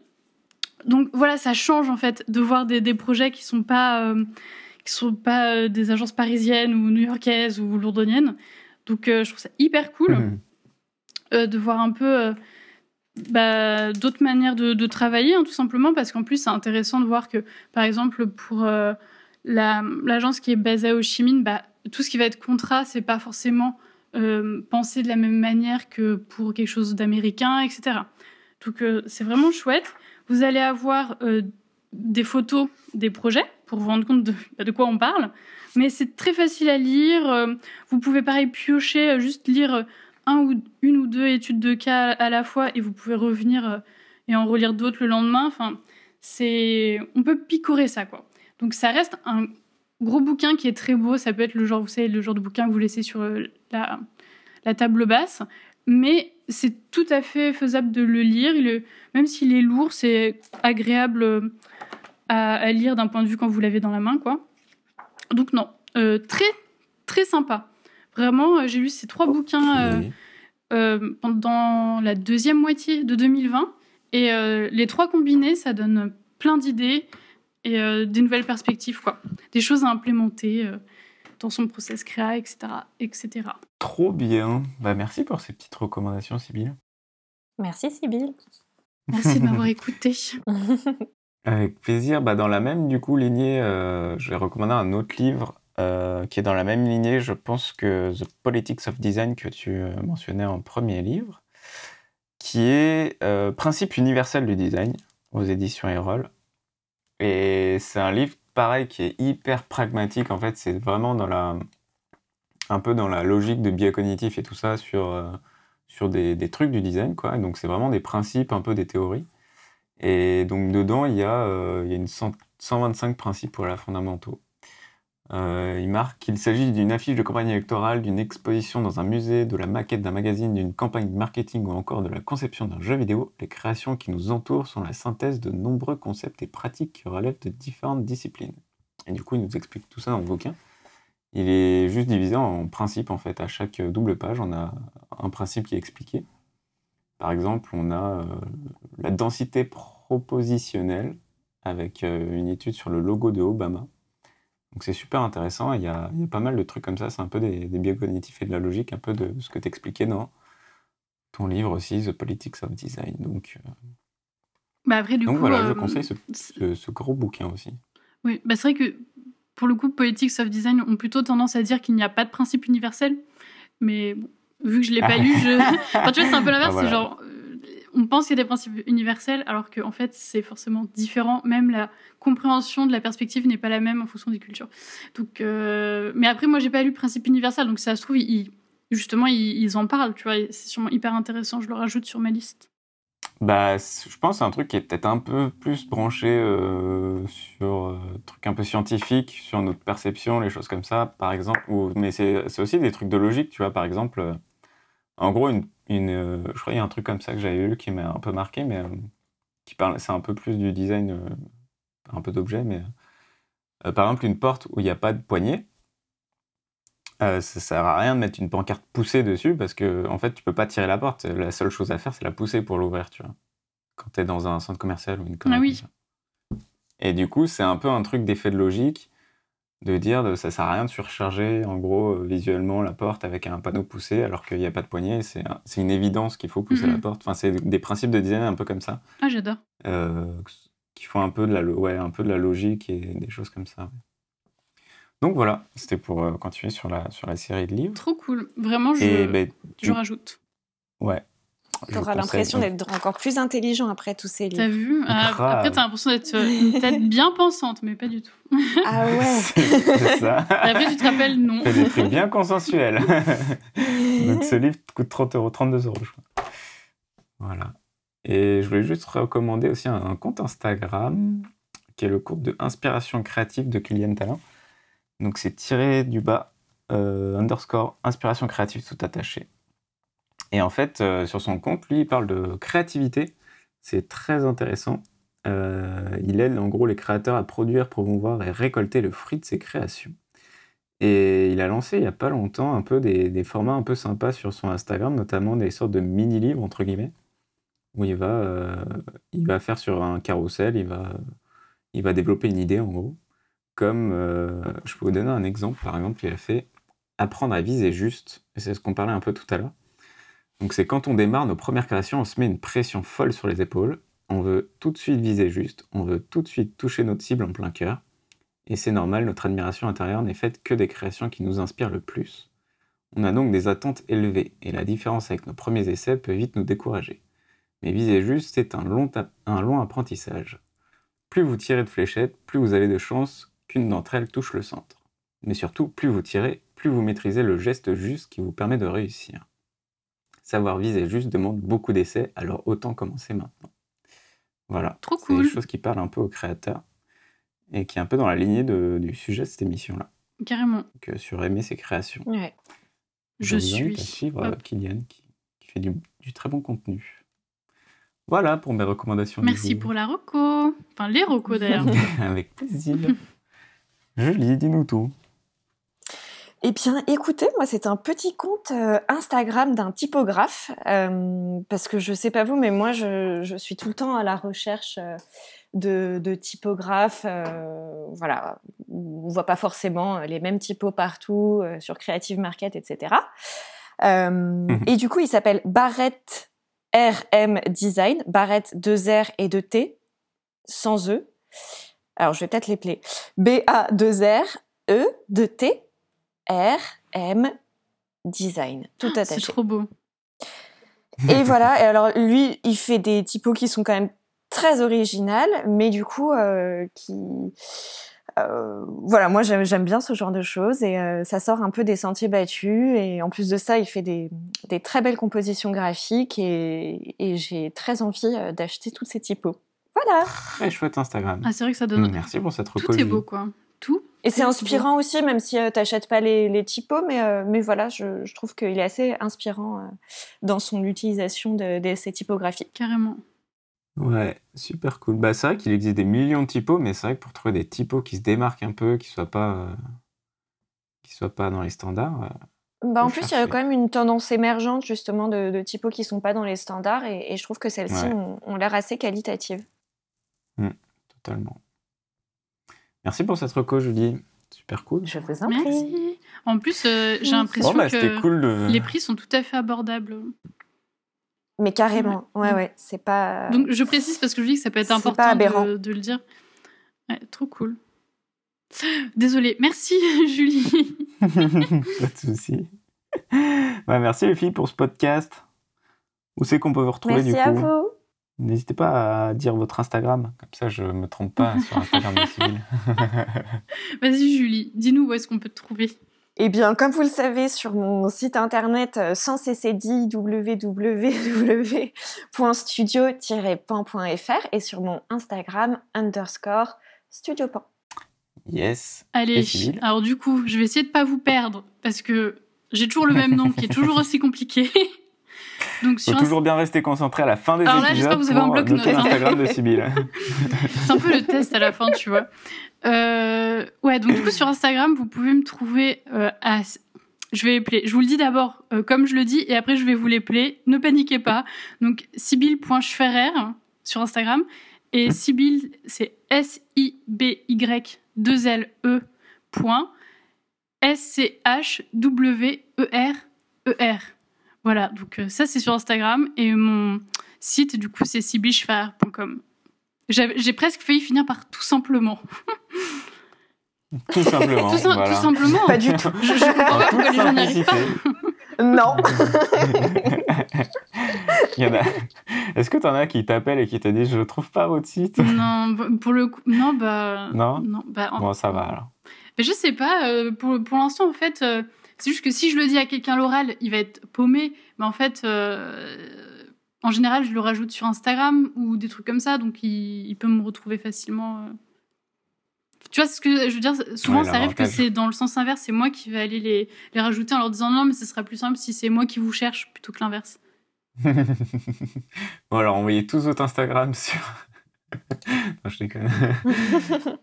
Donc voilà, ça change en fait de voir des, des projets qui sont pas euh, qui sont pas euh, des agences parisiennes ou new-yorkaises ou londoniennes. Donc euh, je trouve ça hyper cool
Mhm.
euh, de voir un peu bah, d'autres manières de, de travailler, hein, tout simplement, parce qu'en plus, c'est intéressant de voir que, par exemple, pour euh, la- l'agence qui est basée à Ho Chi Minh, bah, tout ce qui va être contrat, c'est pas forcément euh, pensé de la même manière que pour quelque chose d'américain, etc. Donc, euh, c'est vraiment chouette. Vous allez avoir des photos des projets pour vous rendre compte de, bah, de quoi on parle. Mais c'est très facile à lire. euh, Vous pouvez pareil piocher, euh, juste lire euh, un ou une ou deux études de cas à la fois et vous pouvez revenir et en relire d'autres le lendemain. Enfin, c'est on peut picorer ça quoi. Donc ça reste un gros bouquin qui est très beau. Ça peut être le genre, vous savez, le genre de bouquin que vous laissez sur la, table basse, mais c'est tout à fait faisable de le lire. Il même s'il est lourd, c'est agréable à, à lire d'un point de vue quand vous l'avez dans la main quoi. Donc non, euh, très très sympa. Vraiment, euh, j'ai lu ces trois bouquins euh, euh, pendant la deuxième moitié de 2020. Et euh, les trois combinés, ça donne plein d'idées et euh, des nouvelles perspectives, quoi. Des choses à implémenter euh, dans son process créa, etc., etc.
Trop bien. Bah, merci pour ces petites recommandations, Sybille.
Merci, Sybille.
Merci de m'avoir écouté.
Avec plaisir. Bah, dans la même du coup lignée, euh, je vais recommander un autre livre euh, qui est dans la même lignée. Je pense que The Politics of Design que tu euh, mentionnais en premier livre, qui est euh, Principe universel du design aux éditions Erol. Et c'est un livre pareil qui est hyper pragmatique. En fait, c'est vraiment dans la un peu dans la logique de biais et tout ça sur sur des, des trucs du design quoi. Donc c'est vraiment des principes, un peu des théories. Et donc dedans, il y a, euh, il y a une cent- 125 principes voilà, fondamentaux. Euh, il marque qu'il s'agit d'une affiche de campagne électorale, d'une exposition dans un musée, de la maquette d'un magazine, d'une campagne de marketing ou encore de la conception d'un jeu vidéo. Les créations qui nous entourent sont la synthèse de nombreux concepts et pratiques qui relèvent de différentes disciplines. Et du coup, il nous explique tout ça dans le bouquin. Il est juste divisé en principes en fait. À chaque double page, on a un principe qui est expliqué. Par exemple, on a euh, la densité propositionnelle avec euh, une étude sur le logo de Obama. Donc c'est super intéressant. Il y, a, il y a pas mal de trucs comme ça. C'est un peu des, des biais cognitifs et de la logique, un peu de ce que tu expliquais dans ton livre aussi, The Politics of Design. Donc, euh,
Bah après, du
donc
coup,
voilà, je conseille ce,
c'est-
ce- ce gros bouquin aussi.
Oui, bah c'est vrai que pour le coup, Politics of Design ont plutôt tendance à dire qu'il n'y a pas de principe universel. Mais bon, vu que je l'ai pas lu, je. Enfin, tu vois, c'est un peu l'inverse.
Ah, voilà.
C'est genre, euh, on pense qu'il y a des principes universels, alors qu'en fait, c'est forcément différent. Même la compréhension de la perspective n'est pas la même en fonction des cultures. Donc, euh, mais après, moi, j'ai pas lu Principe universel, donc ça se trouve, ils- justement, ils, ils en parlent. Tu vois, c'est sûrement hyper intéressant. Je le rajoute sur ma liste.
Bah, je pense que c'est un truc qui est peut-être un peu plus branché euh, sur euh, trucs un peu scientifiques, sur notre perception, les choses comme ça, par exemple. Ou, mais c'est c'est aussi des trucs de logique, tu vois, par exemple. En gros, une, une, euh, je crois qu'il y a un truc comme ça que j'avais lu qui m'a un peu marqué, mais euh, qui parle, c'est un peu plus du design, euh, un peu d'objet, mais par exemple, une porte où il n'y a pas de poignée, euh, ça sert à rien de mettre une pancarte poussée dessus parce que en fait tu peux pas tirer la porte. La seule chose à faire c'est la pousser pour l'ouvrir, tu vois. Quand tu es dans un centre commercial ou une connerie
Ah oui.
Et du coup c'est un peu un truc d'effet de logique de dire de, ça sert à rien de surcharger en gros euh, visuellement la porte avec un panneau poussé alors qu'il n'y a pas de poignée. C'est un- c'est une évidence qu'il faut pousser
Mhm.
la porte. Enfin c'est des principes de design un peu comme ça
Ah, j'adore.
euh, qui font un peu de la ouais un peu de la logique et des choses comme ça. Donc voilà, c'était pour euh, continuer sur la sur la série de livres.
Trop cool. Vraiment, je,
Et ben,
je rajoute.
ouais.
T'auras l'impression d'être encore plus intelligent après tous ces
T'as
livres.
vu Ah. Après, t'as l'impression d'être euh, une tête bien pensante, mais pas du tout.
Ah ouais.
c'est ça.
Et après, tu te rappelles, non.
C'est des trucs bien consensuels. Donc ce livre coûte 30 euros, 32 euros, je crois. Voilà. Et je voulais juste recommander aussi un, un compte Instagram qui est le compte de Inspiration créative de Kylian Talin. Donc c'est tiré du bas, euh, underscore, inspiration créative tout attaché. Et en fait, euh, sur son compte, lui, il parle de créativité. C'est très intéressant. Euh, il aide en gros les créateurs à produire, promouvoir et récolter le fruit de ses créations. Et il a lancé il n'y a pas longtemps un peu des, formats un peu sympas sur son Instagram, notamment des sortes de mini-livres, entre guillemets, où il va, euh, il va faire sur un carrousel, il va, il va développer une idée en gros. Comme, je peux vous donner un exemple, par exemple, il a fait apprendre à viser juste, c'est ce qu'on parlait un peu tout à l'heure. Donc c'est quand on démarre nos premières créations, on se met une pression folle sur les épaules, on veut tout de suite viser juste, on veut tout de suite toucher notre cible en plein cœur, et c'est normal, notre admiration intérieure n'est faite que des créations qui nous inspirent le plus. On a donc des attentes élevées, et la différence avec nos premiers essais peut vite nous décourager. Mais viser juste, c'est un long, apprentissage. Plus vous tirez de fléchettes, plus vous avez de chances qu'une d'entre elles touche le centre. Mais surtout, plus vous tirez, plus vous maîtrisez le geste juste qui vous permet de réussir. Savoir viser juste demande beaucoup d'essais, alors autant commencer maintenant. Voilà.
Trop
C'est
cool.
des choses qui parlent un peu aux créateurs et qui est un peu dans la lignée de- du sujet de cette émission-là,
Carrément.
que sur aimer ses créations.
Ouais.
Je
invite
suis.
à suivre
Hop.
euh, Kylian qui, qui fait du, du très bon contenu. Voilà pour mes recommandations.
Merci pour la reco. Enfin, les recos d'ailleurs.
Avec plaisir. Julie, dis-nous tout.
Eh bien, écoutez, moi, c'est un petit compte euh, Instagram d'un typographe, euh, parce que je sais pas vous, mais moi, je, je suis tout le temps à la recherche euh, de, de typographes. voilà, on voit pas forcément les mêmes typos partout sur Creative Market, etc. Euh, et du coup, il s'appelle Barrett RM Design, Barrett 2 R et 2 T, sans E. Alors, je vais peut-être les plaire. B-A-2-R, E, 2 T, R, M, Design, tout
C'est
attaché.
trop beau.
Et voilà, et alors lui, il fait des typos qui sont quand même très originales, mais du coup, euh, qui... euh, voilà, moi j'aime bien ce genre de choses et euh, ça sort un peu des sentiers battus et en plus de ça, il fait des, des très belles compositions graphiques et, et j'ai très envie euh, d'acheter tous ces typos. Voilà.
Très chouette Instagram.
Ah, c'est vrai que ça donne.
Merci pour cette
Tout est beau, quoi. Tout.
Et c'est inspirant aussi, même si tu t'achètes pas les, les typos, mais, euh, mais voilà, je, je trouve qu'il est assez inspirant euh, dans son utilisation de, de ces typographies.
Carrément.
Ouais, super cool. Bah, c'est vrai qu'il existe des millions de typos, mais c'est vrai que pour trouver des typos qui se démarquent un peu, qui soient pas, euh, qui soient pas dans les standards, euh,
Bah, en plus, il y a quand même une tendance émergente justement de, de typos qui sont pas dans les standards et, et je trouve que celles-ci
Ouais.
ont, ont l'air assez qualitatives.
totalement. Merci pour cette reco, Julie. Super cool.
Je vous en prie.
Merci. En plus, euh, j'ai
Merci.
l'impression
Bon, bah,
que
cool de.
les prix sont tout à fait abordables.
Mais carrément, ouais,
Ouais.
ouais, c'est pas.
Donc, je précise parce que je dis que ça peut être important de, de le dire. Ouais, trop cool. Désolée. Merci, Julie.
pas de souci. Bah, merci les filles pour ce podcast. Où c'est qu'on peut vous retrouver
Merci
du coup?
à vous.
N'hésitez pas à dire votre Instagram, comme ça je me trompe pas sur Instagram de.
Vas-y, Julie, dis-nous où est-ce qu'on peut te trouver.
Eh bien, comme vous le savez, sur mon site internet euh, sans ccdi www.studio-pan.fr et sur mon Instagram underscore studiopan.
Yes.
Allez, alors du coup, je vais essayer de pas vous perdre parce que j'ai toujours le même nom qui est toujours aussi compliqué. Donc
Faut toujours bien rester concentré à la fin des
Alors là, j'espère
épisodes
que vous avez un
pour
bloc-notes,
noter
hein.
l'Instagram de Sybille.
C'est un peu le test à la fin, tu vois. Euh, ouais, donc du coup, sur Instagram, vous pouvez me trouver euh, à. Je vais épeler. Je vous le dis d'abord euh, comme je le dis et après je vais vous l'épeler. Ne paniquez pas. Donc, sibyl.schferrer sur Instagram. Et Sibyl, c'est S-I-B-Y-2-L-E point S-C-H-W-E-R-E-R. Voilà, donc euh, ça c'est sur Instagram. Et mon site, du coup, c'est. J'avais- J'ai presque failli finir par tout simplement.
Tout simplement.
tout,
voilà.
tout simplement.
Pas du tout.
Je, je comprends
En
pas pourquoi les gens n'y arrivent pas.
Non.
A... Est-ce que tu en as qui t'appellent et qui te disent je trouve pas votre site?
Non, bah, pour le coup, non, bah.
Non?
bah, en-
Bon, ça va alors.
Mais je sais pas, euh, pour, pour l'instant, en fait, euh, c'est juste que si je le dis à quelqu'un l'oral, il va être paumé. Mais en fait, euh, en général, je le rajoute sur Instagram ou des trucs comme ça, donc il, il peut me retrouver facilement. euh. Tu vois, ce que je veux dire, souvent
Ouais,
ça arrive que c'est dans le sens inverse, c'est moi qui vais aller les, les rajouter en leur disant non, mais ce sera plus simple si c'est moi qui vous cherche plutôt que l'inverse.
bon, alors envoyez tous votre Instagram sur. non, je déconne.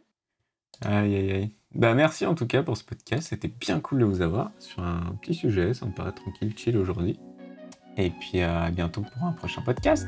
aïe, aïe, aïe. Bah, merci en tout cas pour ce podcast. C'était bien cool de vous avoir sur un petit sujet sympa, tranquille, chill aujourd'hui. Et puis à bientôt pour un prochain podcast.